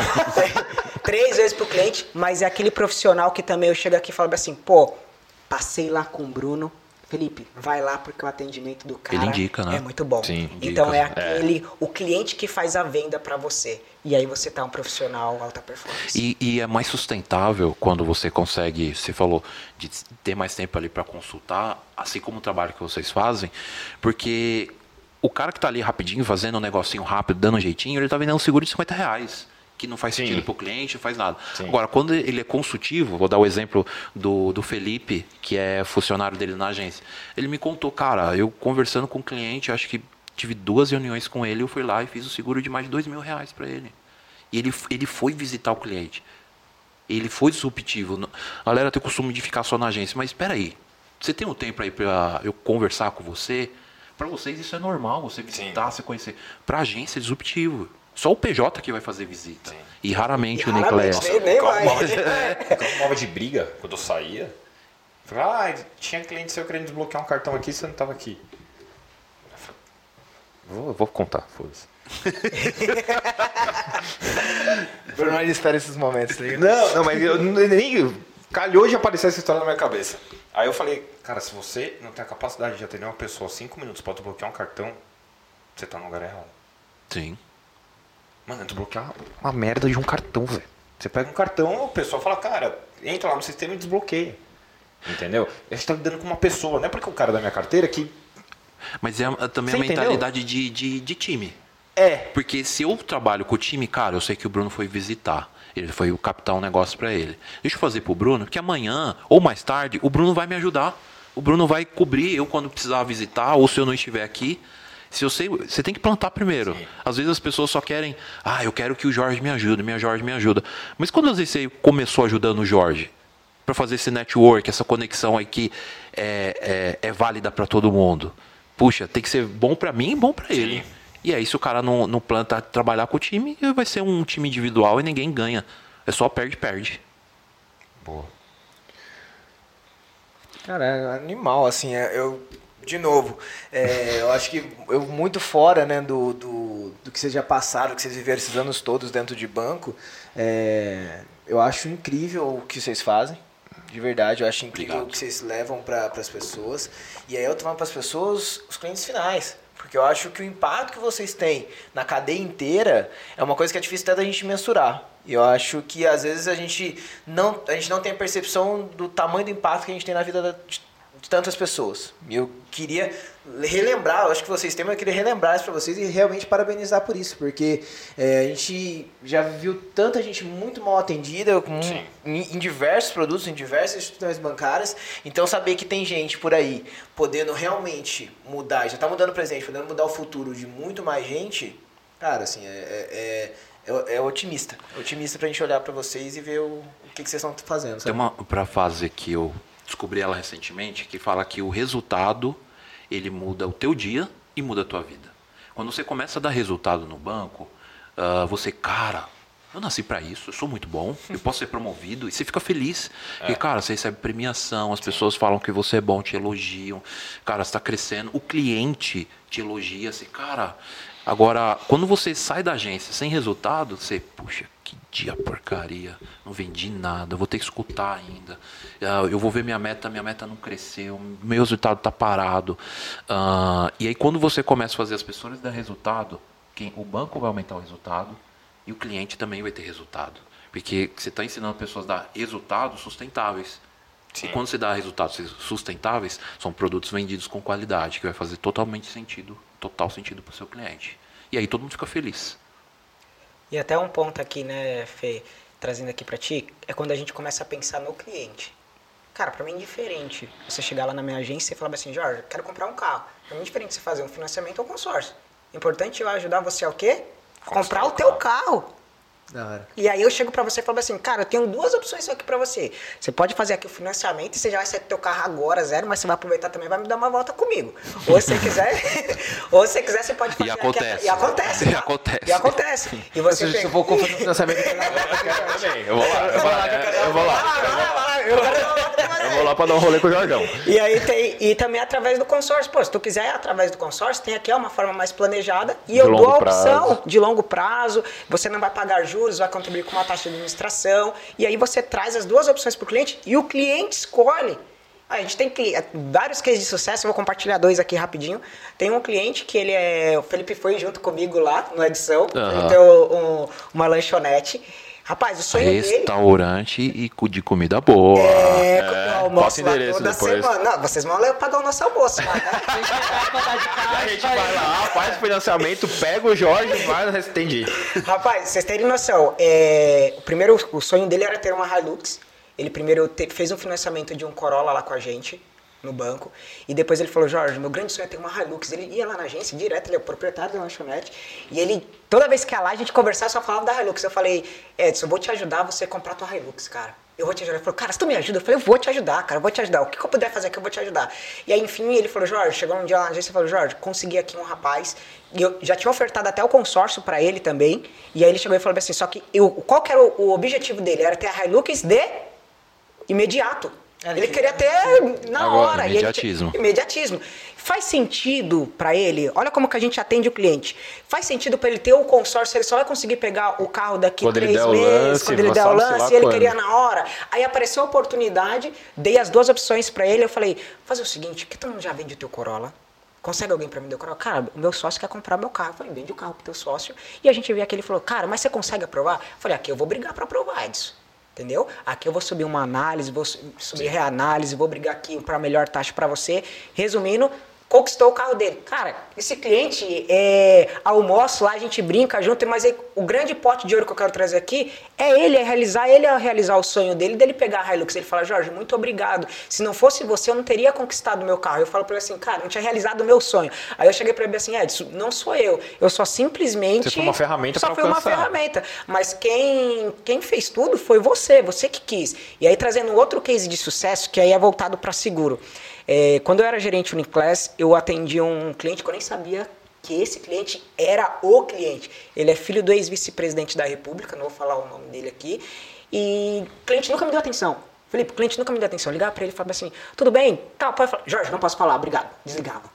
três vezes para o cliente, mas é aquele profissional que também eu chego aqui e falo assim, pô, Passei lá com o Bruno. Felipe, vai lá porque o atendimento do cara Ele indica, né? é muito bom. Sim, então é aquele, é. o cliente que faz a venda para você. E aí você tá um profissional alta performance. E, e, é mais sustentável quando você consegue, você falou, de ter mais tempo ali para consultar, assim como o trabalho que vocês fazem, porque o cara que tá ali rapidinho, fazendo um negocinho rápido, dando um jeitinho, ele tá vendendo um seguro de 50 reais que não faz sentido para o cliente, não faz nada. Sim. Agora, quando ele é consultivo, vou dar o exemplo do, do Felipe, que é funcionário dele na agência. Ele me contou, cara, eu conversando com o cliente, acho que tive duas reuniões com ele, eu fui lá e fiz o seguro de mais de dois mil reais para ele. E ele, ele foi visitar o cliente. Ele foi disruptivo. A galera tem o costume de ficar só na agência, mas espera aí. Você tem um tempo aí para eu conversar com você? Para vocês isso é normal, você visitar, Sim. você conhecer. Para a agência é disruptivo. Só o PJ que vai fazer visita. Sim. E raramente e o Nicolas. Nem, nem vai. de, de briga, quando eu saía. Falei, ah, tinha cliente seu querendo desbloquear um cartão aqui, você não estava aqui. Vou, vou contar, foda-se. Bruno ainda espera esses momentos. Tá não, não, mas eu nem. Calhou de aparecer essa história na minha cabeça. Aí eu falei, cara, se você não tem a capacidade de atender uma pessoa cinco minutos pra desbloquear um cartão, você tá no lugar errado. Sim. Mano, é desbloquear uma merda de um cartão, velho. Você pega um cartão, o pessoal fala, cara, entra lá no sistema e desbloqueia. Entendeu? A gente tá lidando com uma pessoa, não é porque o cara da minha carteira que. Mas é a- também Você a mentalidade de, de, de time. É. Porque se eu trabalho com o time, cara, eu sei que o Bruno foi visitar. Ele foi captar um negócio pra ele. Deixa eu fazer pro Bruno, porque amanhã ou mais tarde o Bruno vai me ajudar. O Bruno vai cobrir eu quando precisar visitar ou se eu não estiver aqui. Se eu sei, você tem que plantar primeiro. Às vezes as pessoas só querem, ah, eu quero que o Jorge me ajude, minha Jorge me ajuda. Mas quando às vezes você começou ajudando o Jorge para fazer esse network, essa conexão aí que é, é, é válida para todo mundo. Puxa, tem que ser bom para mim e bom para ele. E aí, se o cara não, não planta trabalhar com o time, vai ser um time individual e ninguém ganha. É só perde-perde. Boa. Cara, é animal, assim, é- eu, de novo, é, eu acho que eu muito fora, né, do, do, do que vocês já passaram, que vocês viveram esses anos todos dentro de banco, é, eu acho incrível o que vocês fazem, de verdade, eu acho incrível Obrigado. o que vocês levam para as pessoas, e aí eu falando para as pessoas, os clientes finais, porque eu acho que o impacto que vocês têm na cadeia inteira é uma coisa que é difícil até da gente mensurar. E eu acho que às vezes a gente não, a gente não tem a percepção do tamanho do impacto que a gente tem na vida da- de, de tantas pessoas. E eu queria relembrar, eu acho que vocês têm, mas eu queria relembrar isso para vocês e realmente parabenizar por isso, porque é, a gente já viu tanta gente muito mal atendida com, em, em diversos produtos, em diversas instituições bancárias. Então saber que tem gente por aí podendo realmente mudar, já está mudando o presente, podendo mudar o futuro de muito mais gente, cara, assim, é, é, é, é otimista. É otimista pra gente olhar para vocês e ver o, o que, que vocês estão fazendo. Tem Sabe? uma pra fase que eu descobri ela recentemente, que fala que o resultado, ele muda o teu dia e muda a tua vida. Quando você começa a dar resultado no banco, ah, você, cara, eu nasci pra isso, eu sou muito bom, eu posso ser promovido, e você fica feliz. E, cara, você recebe premiação, as pessoas falam que você é bom, te elogiam, cara, você tá crescendo, o cliente te elogia, assim, cara. Agora, quando você sai da agência sem resultado, você, puxa, que dia porcaria, não vendi nada, vou ter que escutar ainda. Ah, eu vou ver minha meta, minha meta não cresceu, meu resultado está parado. Ah, e aí quando você começa a fazer as pessoas dar resultado, quem, o banco vai aumentar o resultado e o cliente também vai ter resultado. Porque você está ensinando pessoas a dar resultados sustentáveis. E quando você dá resultados sustentáveis, são produtos vendidos com qualidade, que vai fazer totalmente sentido, total sentido para o seu cliente. E aí todo mundo fica feliz. E até um ponto aqui, né, Fê, trazendo aqui pra ti, é quando a gente começa a pensar no cliente. Cara, pra mim é diferente você chegar lá na minha agência e falar assim, Jorge, quero comprar um carro. Pra mim é diferente você fazer um financiamento ou consórcio. Importante eu ajudar você a o quê? Comprar o teu carro. Hora. E aí eu chego pra você e falo assim, cara, eu tenho duas opções aqui pra você. Você pode fazer aqui o financiamento e você já vai sair do teu carro agora, zero, mas você vai aproveitar também e vai me dar uma volta comigo. Ou se você quiser, ou se você quiser, você pode fazer aqui- acontece. E acontece. E acontece. E acontece. E você Se, eu for comprar um financiamento, Eu vou lá, eu vou lá, eu vou lá. Vai lá, vai lá, eu Eu vou lá pra dar um rolê com o Jorgão. E aí tem, e também através do consórcio. Pô, se tu quiser através do consórcio, tem aqui uma forma mais planejada. E eu longo dou a prazo. opção de longo prazo. Você não vai pagar juros, vai contribuir com uma taxa de administração. E aí você traz as duas opções para o cliente e o cliente escolhe. A gente tem vários cases de sucesso, eu vou compartilhar dois aqui rapidinho. Tem um cliente que ele é. O Felipe foi junto comigo lá na edição. Aham. Ele tem um- uma lanchonete. Rapaz, o sonho dele. Restaurante e cu- de comida boa. É, É, o almoço lá endereço toda depois. semana. Não, vocês vão pagar o nosso almoço lá, né? A gente vai lá, faz o financiamento, pega o Jorge, vai, entendi. Rapaz, vocês terem noção, é, o primeiro o sonho dele era ter uma Hilux. Ele primeiro te- fez um financiamento de um Corolla lá com a gente, no banco. E depois ele falou, Jorge, meu grande sonho é ter uma Hilux. Ele ia lá na agência direto, ele é o proprietário da lanchonete. E ele, toda vez que ia lá, a gente conversava, só falava da Hilux. Eu falei, Edson, eu vou te ajudar a você comprar tua Hilux, cara. Eu vou te ajudar. Ele falou, cara, se tu me ajuda, eu falei, eu vou te ajudar, cara, eu vou te ajudar. O que, que eu puder fazer aqui, eu vou te ajudar. E aí, enfim, ele falou, Jorge, chegou um dia lá na agência e falou, Jorge, consegui aqui um rapaz. E eu já tinha ofertado até o consórcio pra ele também. E aí ele chegou e falou assim, só que eu, qual que era o, o objetivo dele? Era ter a Hilux de imediato. Ele queria ter na Agora, hora. ele imediatismo. imediatismo. Faz sentido para ele, olha como que a gente atende o cliente. Faz sentido para ele ter o consórcio, ele só vai conseguir pegar o carro daqui Quando três meses, lance, quando ele der o lance, ele quando. queria na hora. Aí apareceu a oportunidade, dei as duas opções para ele, eu falei, fazer o seguinte, que tu não já vende o teu Corolla? Consegue alguém para me dar o Corolla? Cara, o meu sócio quer comprar meu carro. Eu falei, vende o carro pro teu sócio. E a gente veio aqui, ele falou, cara, mas você consegue aprovar? Eu falei, aqui eu vou brigar para aprovar, Edson. Entendeu? Aqui eu vou subir uma análise, vou su- subir reanálise, vou brigar aqui para melhor taxa para você. Resumindo, conquistou o carro dele. Cara, esse cliente é almoço lá, a gente brinca junto, mas aí, o grande pote de ouro que eu quero trazer aqui é ele, é realizar, ele é realizar o sonho dele, dele pegar a Hilux. Ele fala, Jorge, muito obrigado. Se não fosse você, eu não teria conquistado o meu carro. Eu falo pra ele assim, cara, não tinha realizado o meu sonho. Aí eu cheguei pra ele assim, Edson, não sou eu. Eu só simplesmente. Você foi uma ferramenta Só foi uma ferramenta. Mas quem, quem fez tudo foi você, você que quis. E aí trazendo outro case de sucesso, que aí é voltado para seguro. É, quando eu era gerente Uniclass, eu atendi um cliente que eu nem sabia que esse cliente era o cliente. Ele é filho do ex-vice-presidente da República, não vou falar o nome dele aqui. E o cliente nunca me deu atenção. Felipe, o cliente nunca me deu atenção. Eu ligava para ele e falava assim: tudo bem? Tá, pode falar. Jorge, não posso falar, obrigado. Desligava.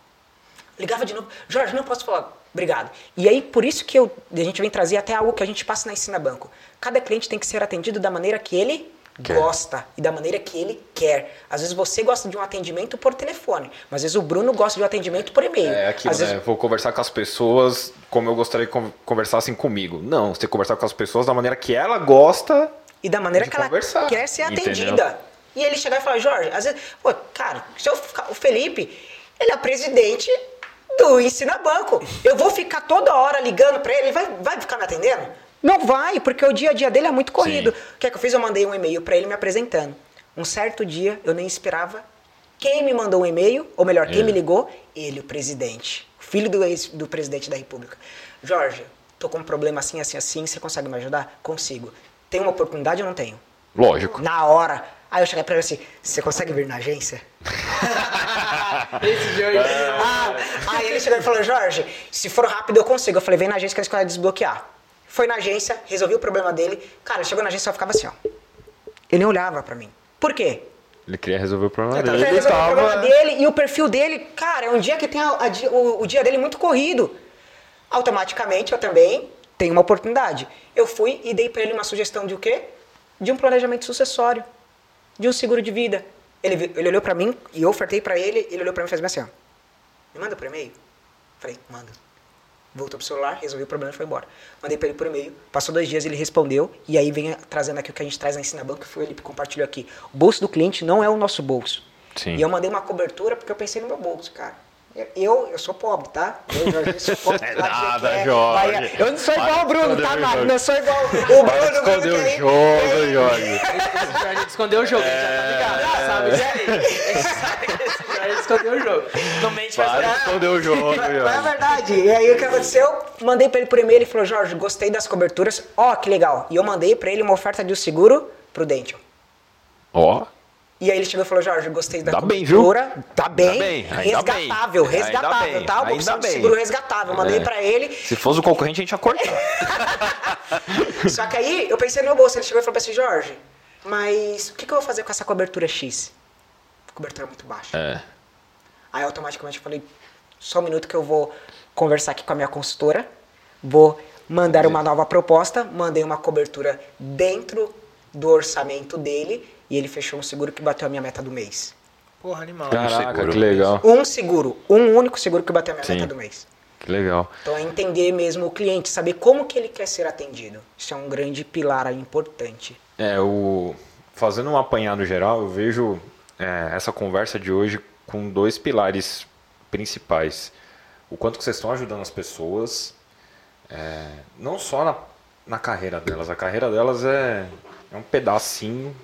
Ligava de novo. Jorge, não posso falar. Obrigado. E aí, por isso que eu, a gente vem trazer até algo que a gente passa na Ensina Banco. Cada cliente tem que ser atendido da maneira que ele Quer. gosta e da maneira que ele quer. Às vezes você gosta de um atendimento por telefone, mas às vezes o Bruno gosta de um atendimento por e-mail. É aquilo, às né? vezes, Vou conversar com as pessoas como eu gostaria que con- conversassem comigo. Não, você tem que conversar com as pessoas da maneira que ela gosta. E da maneira que ela conversar, quer ser entendeu? atendida. E ele chegar e falar, Jorge, às vezes, pô, cara, o Felipe, ele é presidente do Ensina Banco. Eu vou ficar toda hora ligando pra ele, ele vai, vai ficar me atendendo? Não vai, porque o dia a dia dele é muito corrido. Sim. O que é que eu fiz? Eu mandei um e-mail pra ele me apresentando. Um certo dia, eu nem esperava. Quem me mandou um e-mail, ou melhor, quem Ele. me ligou? Ele, o presidente. Filho do, ex, do presidente da República. Jorge, tô com um problema assim, assim, assim, você consegue me ajudar? Consigo. Tem uma oportunidade ou não tenho? Lógico. Na hora. Aí eu cheguei pra ele assim, você consegue vir na agência? Esse Jorge. Ah, aí ele chegou e falou, Jorge, se for rápido eu consigo. Eu falei, vem na agência que a gente vai desbloquear. Foi na agência, resolvi o problema dele. Cara, chegou na agência e só ficava assim, ó. Ele nem olhava pra mim. Por quê? Ele queria resolver o problema Ele dele. tava Ele resolvendo o problema dele e o perfil dele, cara, é um dia que tem a- a o, o dia dele muito corrido. Automaticamente eu também tenho uma oportunidade. Eu fui e dei pra ele uma sugestão de o quê? De um planejamento sucessório, de um seguro de vida. Ele, ele olhou pra mim e eu ofertei pra ele, ele olhou pra mim e fez assim, ó. Me manda por e-mail? Falei, manda. Voltou pro celular, resolvi o problema e foi embora. Mandei pra ele por e-mail, passou dois dias, ele respondeu, e aí vem trazendo aqui o que a gente traz na Ensina Banco, que foi ele que compartilhou aqui. O bolso do cliente não é o nosso bolso. Sim. E eu mandei uma cobertura porque eu pensei no meu bolso, cara. Eu, eu sou pobre, tá? Eu, Jorge, sou pobre. É nada, Jorge. Bahia. Eu não sou igual o Bruno, tá, o jogo. Não sou igual o Bruno. Esconder Bruno, o que jogo, Jorge. Esse Jorge escondeu o jogo, ele já tá ligado, sabe? Esse Jorge escondeu o jogo. Não mente mais esconder o jogo, Mas é Jorge. verdade. E aí o que aconteceu? Mandei pra ele por e-mail, ele falou, Jorge, gostei das coberturas. Ó, que legal. E eu mandei pra ele uma oferta de um seguro prudente. Ó, E aí ele chegou e falou, Jorge, gostei da bem, viu? cobertura. Tá bem. bem, resgatável, bem. resgatável, Ainda bem, tá? Uma opção de bem. seguro resgatável. Mandei É. pra ele. se fosse o concorrente, a gente ia cortar. Só que aí eu pensei no meu bolso. Ele chegou e falou assim, Jorge, mas o que, que eu vou fazer com essa cobertura X? Cobertura muito baixa. É. Aí automaticamente eu falei, só um minuto que eu vou conversar aqui com a minha consultora, vou mandar uma nova proposta, mandei uma cobertura dentro do orçamento dele e ele fechou um seguro que bateu a minha meta do mês. Porra, animal. Caraca, seguro. que legal. Um seguro, um único seguro que bateu a minha Sim. meta do mês. Que legal. Então é entender mesmo o cliente, saber como que ele quer ser atendido. Isso é um grande pilar aí importante. É, o... fazendo um apanhado geral, eu vejo é, essa conversa de hoje com dois pilares principais. O quanto que vocês estão ajudando as pessoas, é, não só na, na carreira delas. A carreira delas é, é um pedacinho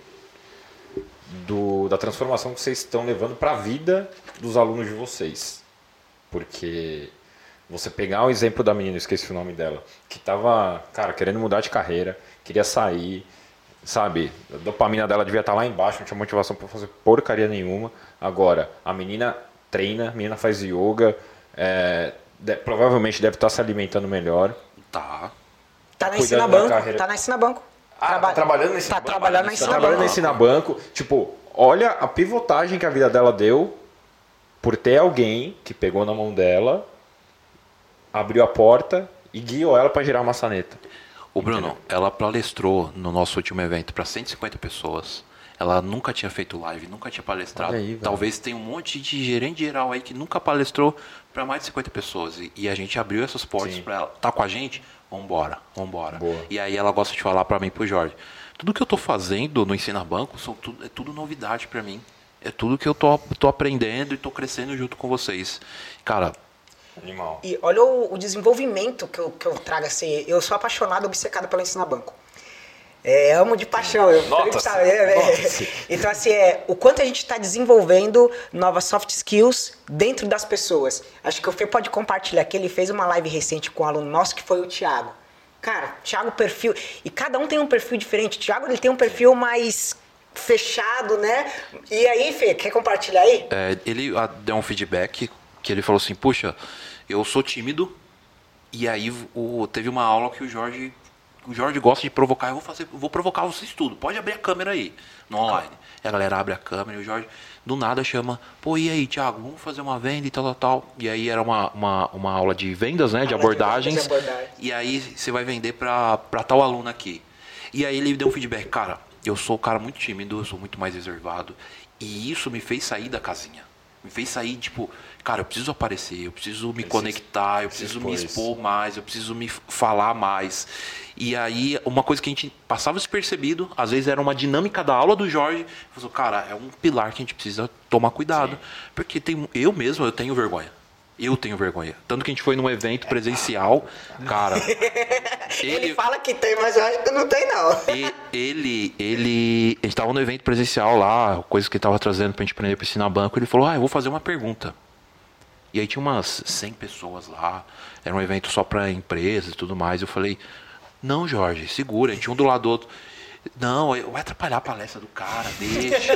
do, da transformação que vocês estão levando para a vida dos alunos de vocês. Porque você pegar o exemplo da menina, eu esqueci o nome dela, que tava, cara, querendo mudar de carreira, queria sair, sabe? A dopamina dela devia estar lá embaixo, não tinha motivação para fazer porcaria nenhuma. Agora, a menina treina, a menina faz yoga, é, de- provavelmente deve estar se alimentando melhor. Tá. Tá na Ensina Banco, carreira. tá na Ensina Banco. Ah, Traba- tá trabalhando nesse Tá trabalhando na Tá Ensina trabalhando Banco. na Banco. Tipo, olha a pivotagem que a vida dela deu por ter alguém que pegou na mão dela, abriu a porta e guiou ela para girar a maçaneta. O Bruno, ela palestrou no nosso último evento para 150 pessoas. Ela nunca tinha feito live, nunca tinha palestrado. Aí. Talvez tenha um monte de gerente geral aí que nunca palestrou para mais de 50 pessoas. E, e a gente abriu essas portas para ela. Tá com a gente? Vambora, vambora. Boa. E aí ela gosta de falar para mim pro Jorge. Tudo que eu tô fazendo no Ensina Banco são tudo, é tudo novidade para mim. É tudo que eu tô, tô aprendendo e tô crescendo junto com vocês. Cara, Animal. E olha o, o desenvolvimento que eu, que eu trago assim. Eu sou apaixonado, obcecado pelo Ensina Banco. É, amo de paixão. Eu, Felipe sabe, é, é. Então, assim, é, o quanto a gente está desenvolvendo novas soft skills dentro das pessoas. Acho que o Fê pode compartilhar que ele fez uma live recente com um aluno nosso que foi o Thiago. Cara, Thiago perfil. E cada um tem um perfil diferente. O Thiago ele tem um perfil mais fechado, né? E aí, Fê, quer compartilhar aí? É, ele ah, deu um feedback que ele falou assim, puxa, eu sou tímido e aí o, teve uma aula que o Jorge o Jorge gosta de provocar, eu vou fazer, eu vou provocar vocês tudo. Pode abrir a câmera aí no online. E a galera abre a câmera e o Jorge do nada chama, pô, e aí, Thiago, vamos fazer uma venda e tal, tal, tal. E aí era uma, uma, uma aula de vendas, né, de Aula de abordagens. e. E aí você vai vender pra, pra tal aluno aqui. E aí ele deu um feedback, cara, eu sou um cara muito tímido, eu sou muito mais reservado. E isso me fez sair da casinha. Me fez sair, tipo, cara, eu preciso aparecer, eu preciso me conectar, eu preciso me expor mais, eu preciso me falar mais. E aí, uma coisa que a gente passava despercebido, às vezes era uma dinâmica da aula do Jorge, falou, cara, é um pilar que a gente precisa tomar cuidado. Porque tem, eu mesmo, eu tenho vergonha. Eu tenho vergonha. Tanto que a gente foi num evento presencial, cara. Ele, ele, fala que tem, mas eu acho que não tem, não. e- ele, ele, a gente tava no evento presencial lá, coisas que ele tava trazendo pra gente aprender pra ensinar banco. Ele falou, ah, eu vou fazer uma pergunta. E aí tinha umas 100 pessoas lá, era um evento só pra empresas e tudo mais. Eu falei, não, Jorge, segura, a gente um do lado do outro. Não, vai atrapalhar a palestra do cara, deixa.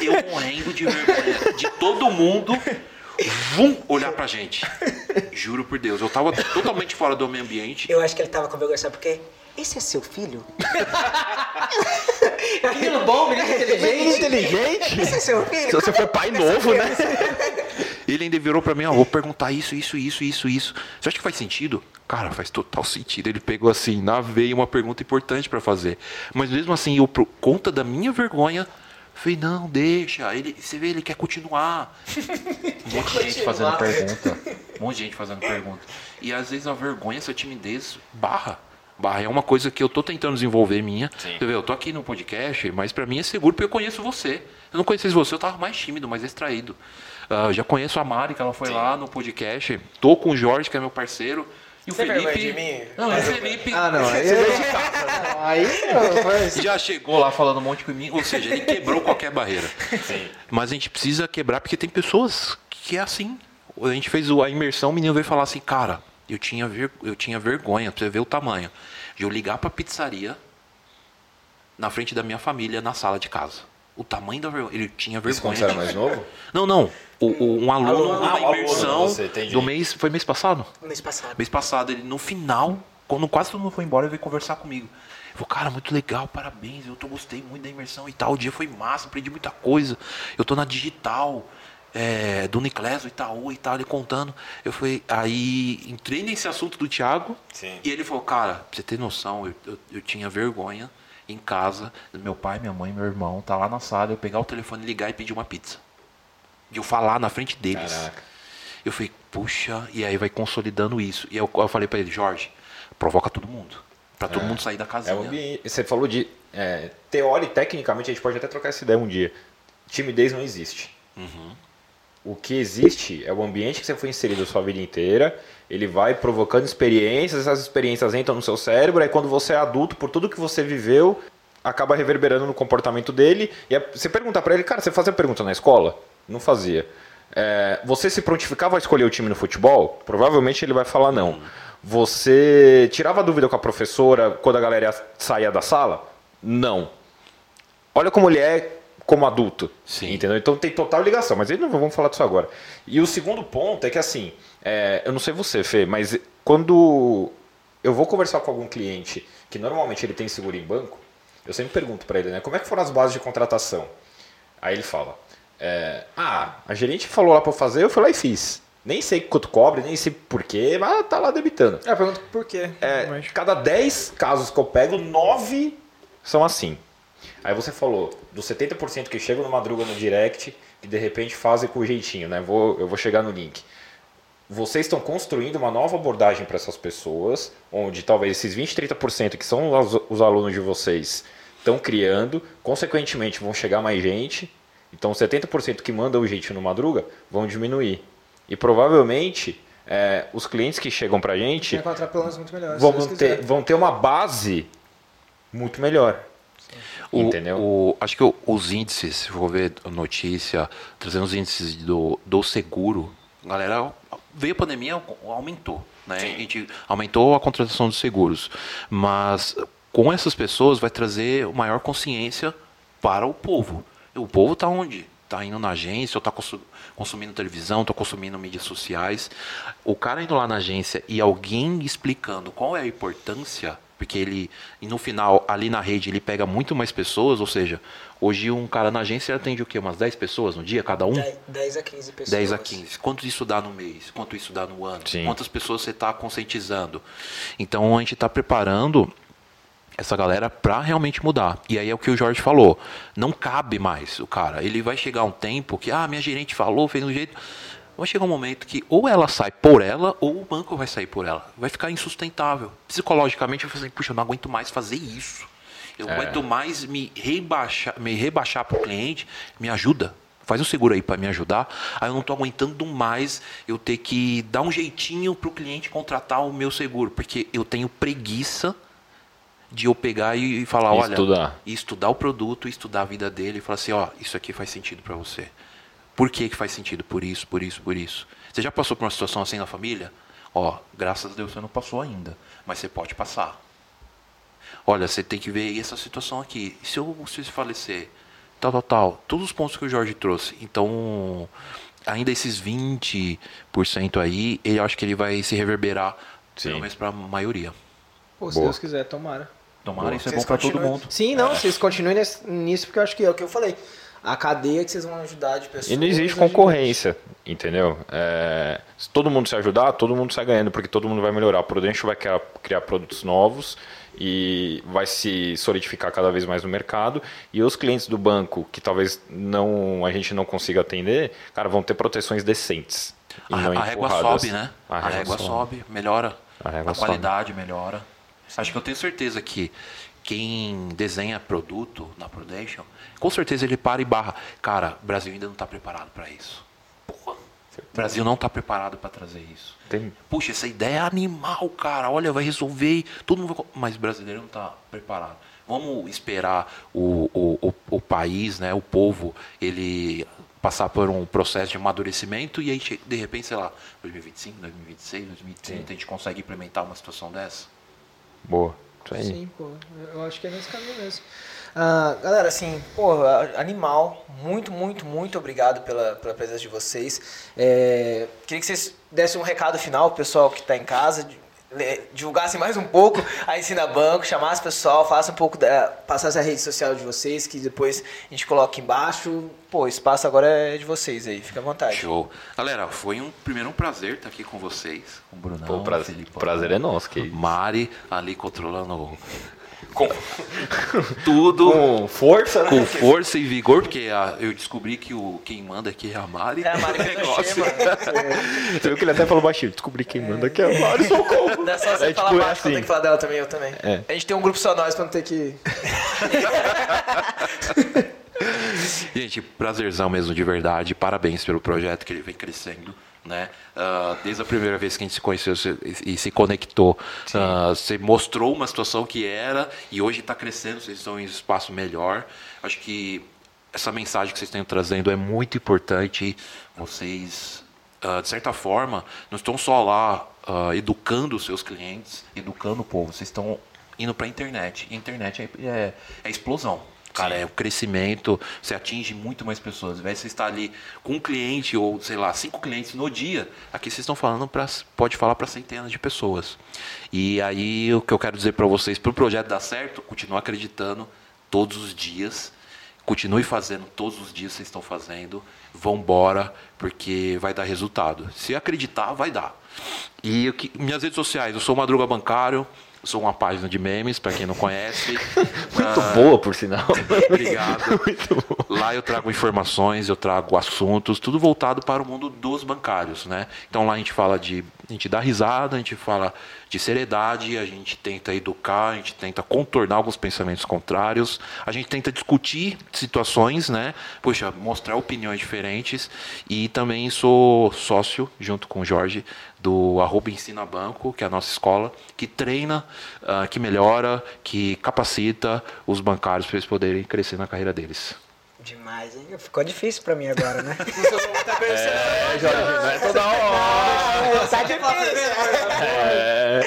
Eu morrendo de vergonha de todo mundo vum, olhar pra gente. Juro por Deus, eu tava totalmente fora do meu ambiente. Eu acho que ele tava com vergonha, sabe por quê? Esse é seu filho? Menino bom, menino inteligente. inteligente. Esse é seu filho? Se você for pai novo, né? Ele ainda virou pra mim, ó, vou perguntar isso, isso, isso, isso, isso. Você acha que faz sentido? Cara, faz total sentido. Ele pegou assim, na veia, uma pergunta importante pra fazer. Mas mesmo assim, eu, por conta da minha vergonha, falei, não, deixa. Ele, você vê, ele quer continuar. Um monte de gente fazendo pergunta. Um monte de gente fazendo pergunta. E às vezes a vergonha, essa timidez, barra. Barra é uma coisa que eu tô tentando desenvolver minha. Você vê, eu tô aqui no podcast, mas pra mim é seguro porque eu conheço você. Eu não conhecesse você, eu tava mais tímido, mais extraído. Ah, eu já conheço a Mari, que ela foi lá no podcast. Tô com o Jorge, que é meu parceiro. E o Você tem Felipe. vergonha de mim? Não, e o Felipe Ah, não. Aí, aí não, mas... já chegou lá falando um monte comigo. Ou seja, ele quebrou qualquer barreira. Mas a gente precisa quebrar porque tem pessoas que é assim. A gente fez o- a imersão, o menino veio falar assim, cara, eu tinha, ver, eu tinha vergonha, pra você ver o tamanho, de eu ligar pra pizzaria na frente da minha família na sala de casa. O tamanho da vergonha. Ele tinha Isso vergonha. quando você era de- mais novo? Não, não. O, o- um aluno, numa aluno, imersão você, entendi. do mês. Foi mês passado? Mês passado. Mês passado, ele no final, quando quase todo mundo foi embora, ele veio conversar comigo. Ele falou, cara, muito legal, parabéns, eu tô, gostei muito da imersão e tal. O dia foi massa, aprendi muita coisa. Eu tô na digital, é, do Niclésio Itaú e tal, ele contando. Eu fui, aí entrei nesse assunto do Thiago Sim. e ele falou, cara, pra você ter noção, eu, eu, eu tinha vergonha em casa, meu pai, minha mãe, meu irmão, tá lá na sala, eu pegar o telefone, ligar e pedir uma pizza. De eu falar na frente deles. Caraca. Eu falei, puxa, e aí vai consolidando isso. E eu, eu falei pra ele, Jorge, provoca todo mundo. Pra todo mundo sair da É casinha. ambiente. Você falou de. É, teórico, tecnicamente, a gente pode até trocar essa ideia um dia. Timidez não existe. O que existe é o ambiente que você foi inserido a sua vida inteira. Ele vai provocando experiências, essas experiências entram no seu cérebro. Aí, quando você é adulto, por tudo que você viveu, acaba reverberando no comportamento dele. E é- você pergunta pra ele, cara, você fazia pergunta na escola? Não fazia. É, você se prontificava a escolher o time no futebol? Provavelmente ele vai falar não. Você tirava dúvida com a professora quando a galera saía da sala? Não. Olha como ele é como adulto. Sim. Entendeu? Então tem total ligação, mas aí não vamos falar disso agora. E o segundo ponto é que assim, é, eu não sei você, Fê, mas quando eu vou conversar com algum cliente que normalmente ele tem seguro em banco, eu sempre pergunto para ele, né? Como é que foram as bases de contratação? Aí ele fala, é, ah, a gerente falou lá para fazer, eu fui lá e fiz. Nem sei quanto cobre, nem sei porquê, mas tá lá debitando. É, pergunta por quê. É, cada 10 casos que eu pego, 9 são assim. Aí você falou dos 70% que chegam no madruga no direct e de repente fazem com jeitinho, né? Vou, eu vou chegar no link. Vocês estão construindo uma nova abordagem para essas pessoas, onde talvez esses 20, 30% que são os, os alunos de vocês estão criando, consequentemente vão chegar mais gente, então 70% que mandam o jeitinho no madruga vão diminuir. E provavelmente é, os clientes que chegam para a gente vão, ter, vão ter uma base muito melhor. O, Entendeu? O, acho que os índices, se for ver notícia, trazendo os índices do, do seguro, galera, veio a pandemia, aumentou. Né? A gente aumentou a contratação dos seguros. Mas com essas pessoas vai trazer maior consciência para o povo. O povo está onde? Está indo na agência, ou está consumindo televisão, está consumindo mídias sociais. O cara indo lá na agência e alguém explicando qual é a importância porque ele, e no final, ali na rede, ele pega muito mais pessoas, ou seja, hoje um cara na agência atende o quê? Umas 10 pessoas no dia, cada um? 10, a 15 pessoas. 10 a 15. Quanto isso dá no mês? Quanto isso dá no ano? Sim. Quantas pessoas você está conscientizando? Então, a gente está preparando essa galera para realmente mudar. E aí é o que o Jorge falou, não cabe mais o cara. Ele vai chegar um tempo que, ah, minha gerente falou, fez um jeito vai chegar um momento que ou ela sai por ela ou o banco vai sair por ela. Vai ficar insustentável. Psicologicamente, vai fazer, assim, puxa, eu não aguento mais fazer isso. Eu é. aguento mais me rebaixar, me rebaixar para o cliente. Me ajuda. Faz um seguro aí para me ajudar. Aí eu não estou aguentando mais eu ter que dar um jeitinho para o cliente contratar o meu seguro. Porque eu tenho preguiça de eu pegar e falar, olha, estudar. estudar o produto, estudar a vida dele e falar assim, ó, isso aqui faz sentido para você. Por que, que faz sentido? Por isso, por isso, por isso. Você já passou por uma situação assim na família? Ó, graças a Deus você não passou ainda, mas você pode passar. Olha, você tem que ver essa situação aqui. Se eu se falecer, tal, tal, tal. Todos os pontos que o Jorge trouxe. Então, ainda esses 20% aí, eu acho que ele vai se reverberar, Sim. pelo menos para a maioria. Pô, se Boa. Deus quiser, tomara. Tomara, Boa. isso é vocês bom para todo mundo. Sim, não, é. vocês continuem nisso, porque eu acho que é o que eu falei a cadeia que vocês vão ajudar de pessoas. E não existe concorrência, entendeu? É, se todo mundo se ajudar, todo mundo sai ganhando, porque todo mundo vai melhorar. O Prudential vai criar, criar produtos novos e vai se solidificar cada vez mais no mercado. E os clientes do banco, que talvez não a gente não consiga atender, cara, vão ter proteções decentes. A, a régua sobe, né? A, a régua, sobe, sobe melhora. A, a qualidade sobe. melhora. Acho que eu tenho certeza que quem desenha produto na Prudential com certeza ele para e barra. Cara, o Brasil ainda não está preparado para isso. Porra. O Brasil não está preparado para trazer isso. Tem. Puxa, essa ideia é animal, cara. Olha, vai resolver. Todo mundo vai... Mas o brasileiro não está preparado. Vamos esperar o, o, o, o, país, né, o povo, ele passar por um processo de amadurecimento e aí, de repente, sei lá, 2025, 2026, 2030, Sim. a gente consegue implementar uma situação dessa? Boa. Sim, pô. Eu acho que é nesse caminho mesmo. Uh, galera, assim, pô, animal, muito, muito, muito obrigado pela, pela presença de vocês. É, queria que vocês dessem um recado final pro pessoal que está em casa, divulgassem mais um pouco a Ensina Banco, chamasse o pessoal, faça um pouco da. passasse a rede social de vocês, que depois a gente coloca embaixo. Pô, o espaço agora é de vocês aí, fica à vontade. Show. Galera, foi um primeiro um prazer estar aqui com vocês, com o Brunão. Pô, prazer, prazer é nosso, que Mari ali controlando com tudo. Com força, né? Com força e vigor, porque a, eu descobri que o, quem manda aqui é a Mari. É a Mari que negócio. Você viu que ele até falou baixinho, descobri quem manda aqui é a Mari, socorro. Não é só você é, falar tipo, baixo, assim. tem que falar dela também, eu também. É. A gente tem um grupo só nós pra não ter que... gente, prazerzão mesmo, de verdade. Parabéns pelo projeto que ele vem crescendo. Né? Uh, desde a primeira vez que a gente se conheceu e se conectou, uh, você mostrou uma situação que era e hoje está crescendo, vocês estão em um espaço melhor. Acho que essa mensagem que vocês estão trazendo é muito importante. Vocês, uh, de certa forma, não estão só lá educando os seus clientes, educando o povo, vocês estão indo para a internet. E a internet é, é, é explosão. Cara, Sim. é o crescimento, você atinge muito mais pessoas. Ao invés de você estar ali com um cliente ou, sei lá, cinco clientes no dia, aqui vocês estão falando para pode falar para centenas de pessoas. E aí o que eu quero dizer para vocês, para o projeto dar certo, continuar acreditando todos os dias. Continue fazendo todos os dias que vocês estão fazendo. Vambora, porque vai dar resultado. Se acreditar, vai dar. E que, minhas redes sociais, eu sou Madruga Bancário, sou uma página de memes, para quem não conhece. Muito uh, boa, por sinal. Obrigado. Lá eu trago informações, eu trago assuntos, tudo voltado para o mundo dos bancários, né? Então lá a gente fala de, a gente dá risada, a gente fala de seriedade, a gente tenta educar, a gente tenta contornar alguns pensamentos contrários, a gente tenta discutir situações, né? Poxa, mostrar opiniões diferentes e também sou sócio junto com o Jorge do Arroba Ensina Banco, que é a nossa escola, que treina, uh, que melhora, que capacita os bancários para eles poderem crescer na carreira deles. Demais, hein? Ficou difícil pra mim agora, né? é, Jorge, não é toda hora. Tá difícil. É.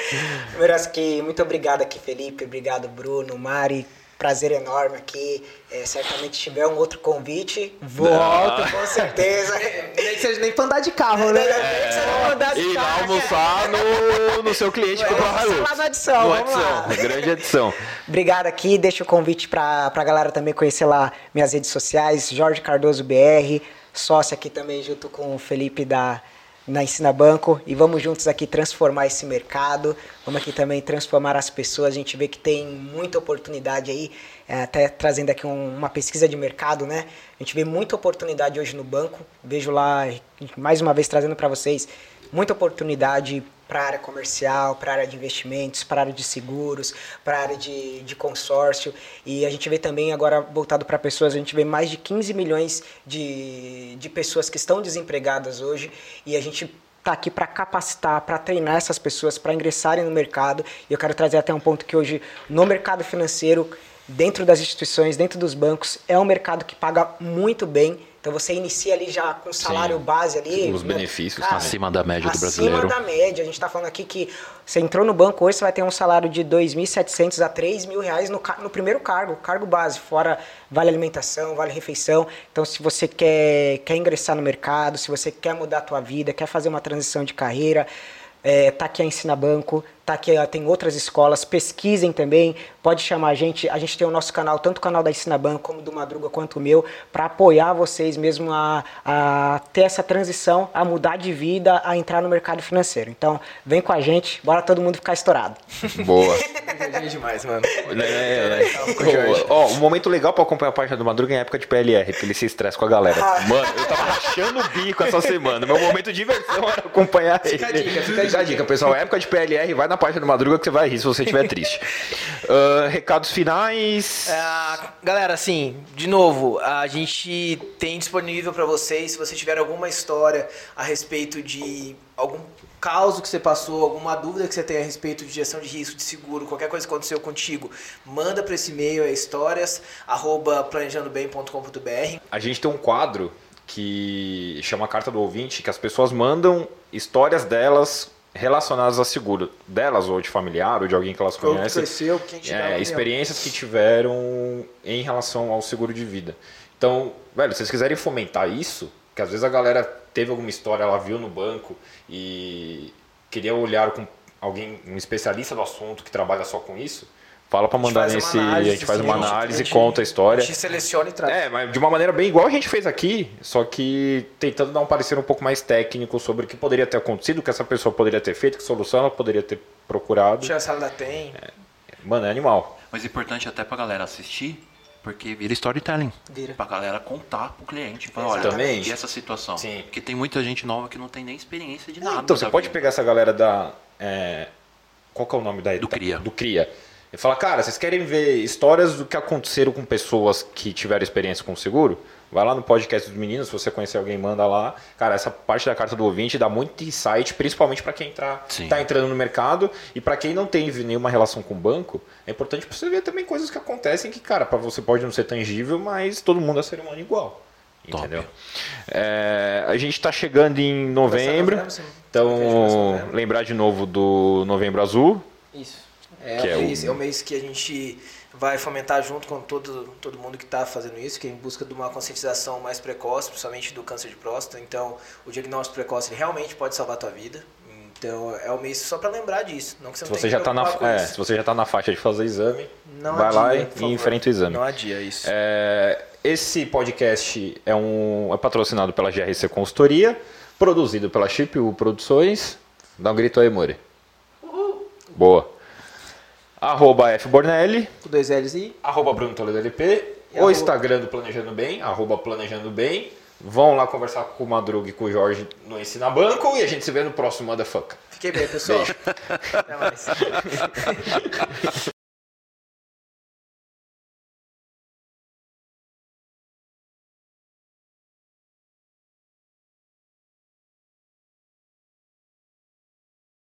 Primeiro, muito obrigado aqui, Felipe. Obrigado, Bruno, Mari prazer enorme aqui. É, certamente se tiver um outro convite, volto com certeza. Nem que seja nem pra andar de carro, né? É, andar de e carro, almoçar no, no seu cliente com o Hilux. na adição, no vamos adição, lá. grande edição. Obrigado aqui, deixa o convite pra, pra galera também conhecer lá minhas redes sociais, Jorge Cardoso BR, sócio aqui também junto com o Felipe da na Ensina Banco e vamos juntos aqui transformar esse mercado, vamos aqui também transformar as pessoas, a gente vê que tem muita oportunidade aí, é, até trazendo aqui um, uma pesquisa de mercado, né? A gente vê muita oportunidade hoje no banco, vejo lá, mais uma vez trazendo para vocês, muita oportunidade para a área comercial, para a área de investimentos, para a área de seguros, para a área de, de consórcio. E a gente vê também, agora voltado para pessoas, a gente vê mais de 15 milhões de, de pessoas que estão desempregadas hoje e a gente está aqui para capacitar, para treinar essas pessoas para ingressarem no mercado. E eu quero trazer até um ponto que hoje no mercado financeiro, dentro das instituições, dentro dos bancos, é um mercado que paga muito bem então você inicia ali já com salário Sim. base ali. Os né? benefícios cara, acima da média do brasileiro. Acima da média. A gente está falando aqui que você entrou no banco hoje, você vai ter um salário de 2.700 a 3 mil reais no, no primeiro cargo, cargo base, fora vale alimentação, vale refeição. Então se você quer, quer ingressar no mercado, se você quer mudar a tua vida, quer fazer uma transição de carreira, é, tá aqui a Ensina Banco, tá aqui, tem outras escolas, pesquisem também, pode chamar a gente, a gente tem o nosso canal, tanto o canal da Ensina Banco como do Madruga quanto o meu, para apoiar vocês mesmo a, a ter essa transição, a mudar de vida, a entrar no mercado financeiro. Então, vem com a gente, bora todo mundo ficar estourado. Boa. é demais, mano. É, é, é. Ó, um momento legal para acompanhar a página do Madruga é em época de PLR, que ele se estressa com a galera. Ah. Mano, eu tava rachando o bico essa semana, meu momento de diversão era acompanhar fica ele. A dica, fica a dica, dica, pessoal, época de PLR, vai na página do Madruga que você vai rir se você estiver triste. Uh, recados finais. É, galera, assim, de novo, a gente tem disponível para vocês, se você tiver alguma história a respeito de algum caos que você passou, alguma dúvida que você tem a respeito de gestão de risco, de seguro, qualquer coisa que aconteceu contigo, manda para esse e-mail, é histórias@planejandobem.com.br. A gente tem um quadro que chama Carta do Ouvinte, que as pessoas mandam histórias delas relacionadas a seguro delas ou de familiar ou de alguém que elas conhecem. Cresceu, quem te é, experiências que tiveram em relação ao seguro de vida. Então, velho, se vocês quiserem fomentar isso, que às vezes a galera teve alguma história, ela viu no banco e queria olhar com alguém, um especialista do assunto que trabalha só com isso, Fala para mandar nesse. A gente faz uma análise, gente, conta a história. A gente seleciona e traz. É, mas de uma maneira bem igual a gente fez aqui, só que tentando dar um parecer um pouco mais técnico sobre o que poderia ter acontecido, o que essa pessoa poderia ter feito, que solução ela poderia ter procurado. Já ela tem. É, mano, é animal. Mas é importante até pra galera assistir, porque vira storytelling. Vira. Pra galera contar pro cliente. Falar, olha, Também. e essa situação? Sim. Porque tem muita gente nova que não tem nem experiência de nada. então, você pode pegar essa galera da. É, qual que é o nome da Do CRIA. Do CRIA e fala, cara, vocês querem ver histórias do que aconteceram com pessoas que tiveram experiência com o seguro? Vai lá no podcast dos meninos, se você conhecer alguém, manda lá. Cara, essa parte da carta do ouvinte dá muito insight, principalmente para quem está entrando no mercado e para quem não tem nenhuma relação com o banco. É importante para você ver também coisas que acontecem que, cara, para você pode não ser tangível, mas todo mundo é ser humano igual. Entendeu? É, a gente está chegando em novembro, então lembrar de novo do Novembro Azul. Isso. É, que é, o mês, o... é o mês que a gente vai fomentar junto com todo, todo mundo que está fazendo isso, que é em busca de uma conscientização mais precoce, principalmente do câncer de próstata. Então, o diagnóstico precoce realmente pode salvar a tua vida. Então é o mês só pra lembrar disso. Não que você Se não você, já tá na, é, isso. se você já tá na faixa de fazer exame, Não vai lá adia, e, por e favor. enfrenta o exame. Não adia isso. É, esse podcast é, um, é patrocinado pela GRC Consultoria, produzido pela Chip U Produções. Dá um grito aí, More. Boa. Arroba F Bornelli, Com dois L's e. arroba Bruno Toledo LP, E o arroba- Instagram do Planejando Bem, arroba Planejando Bem. Vão lá conversar com o Madruga e com o Jorge no Ensina Banco e a gente se vê no próximo Motherfucker. Fiquei bem, pessoal. Até mais.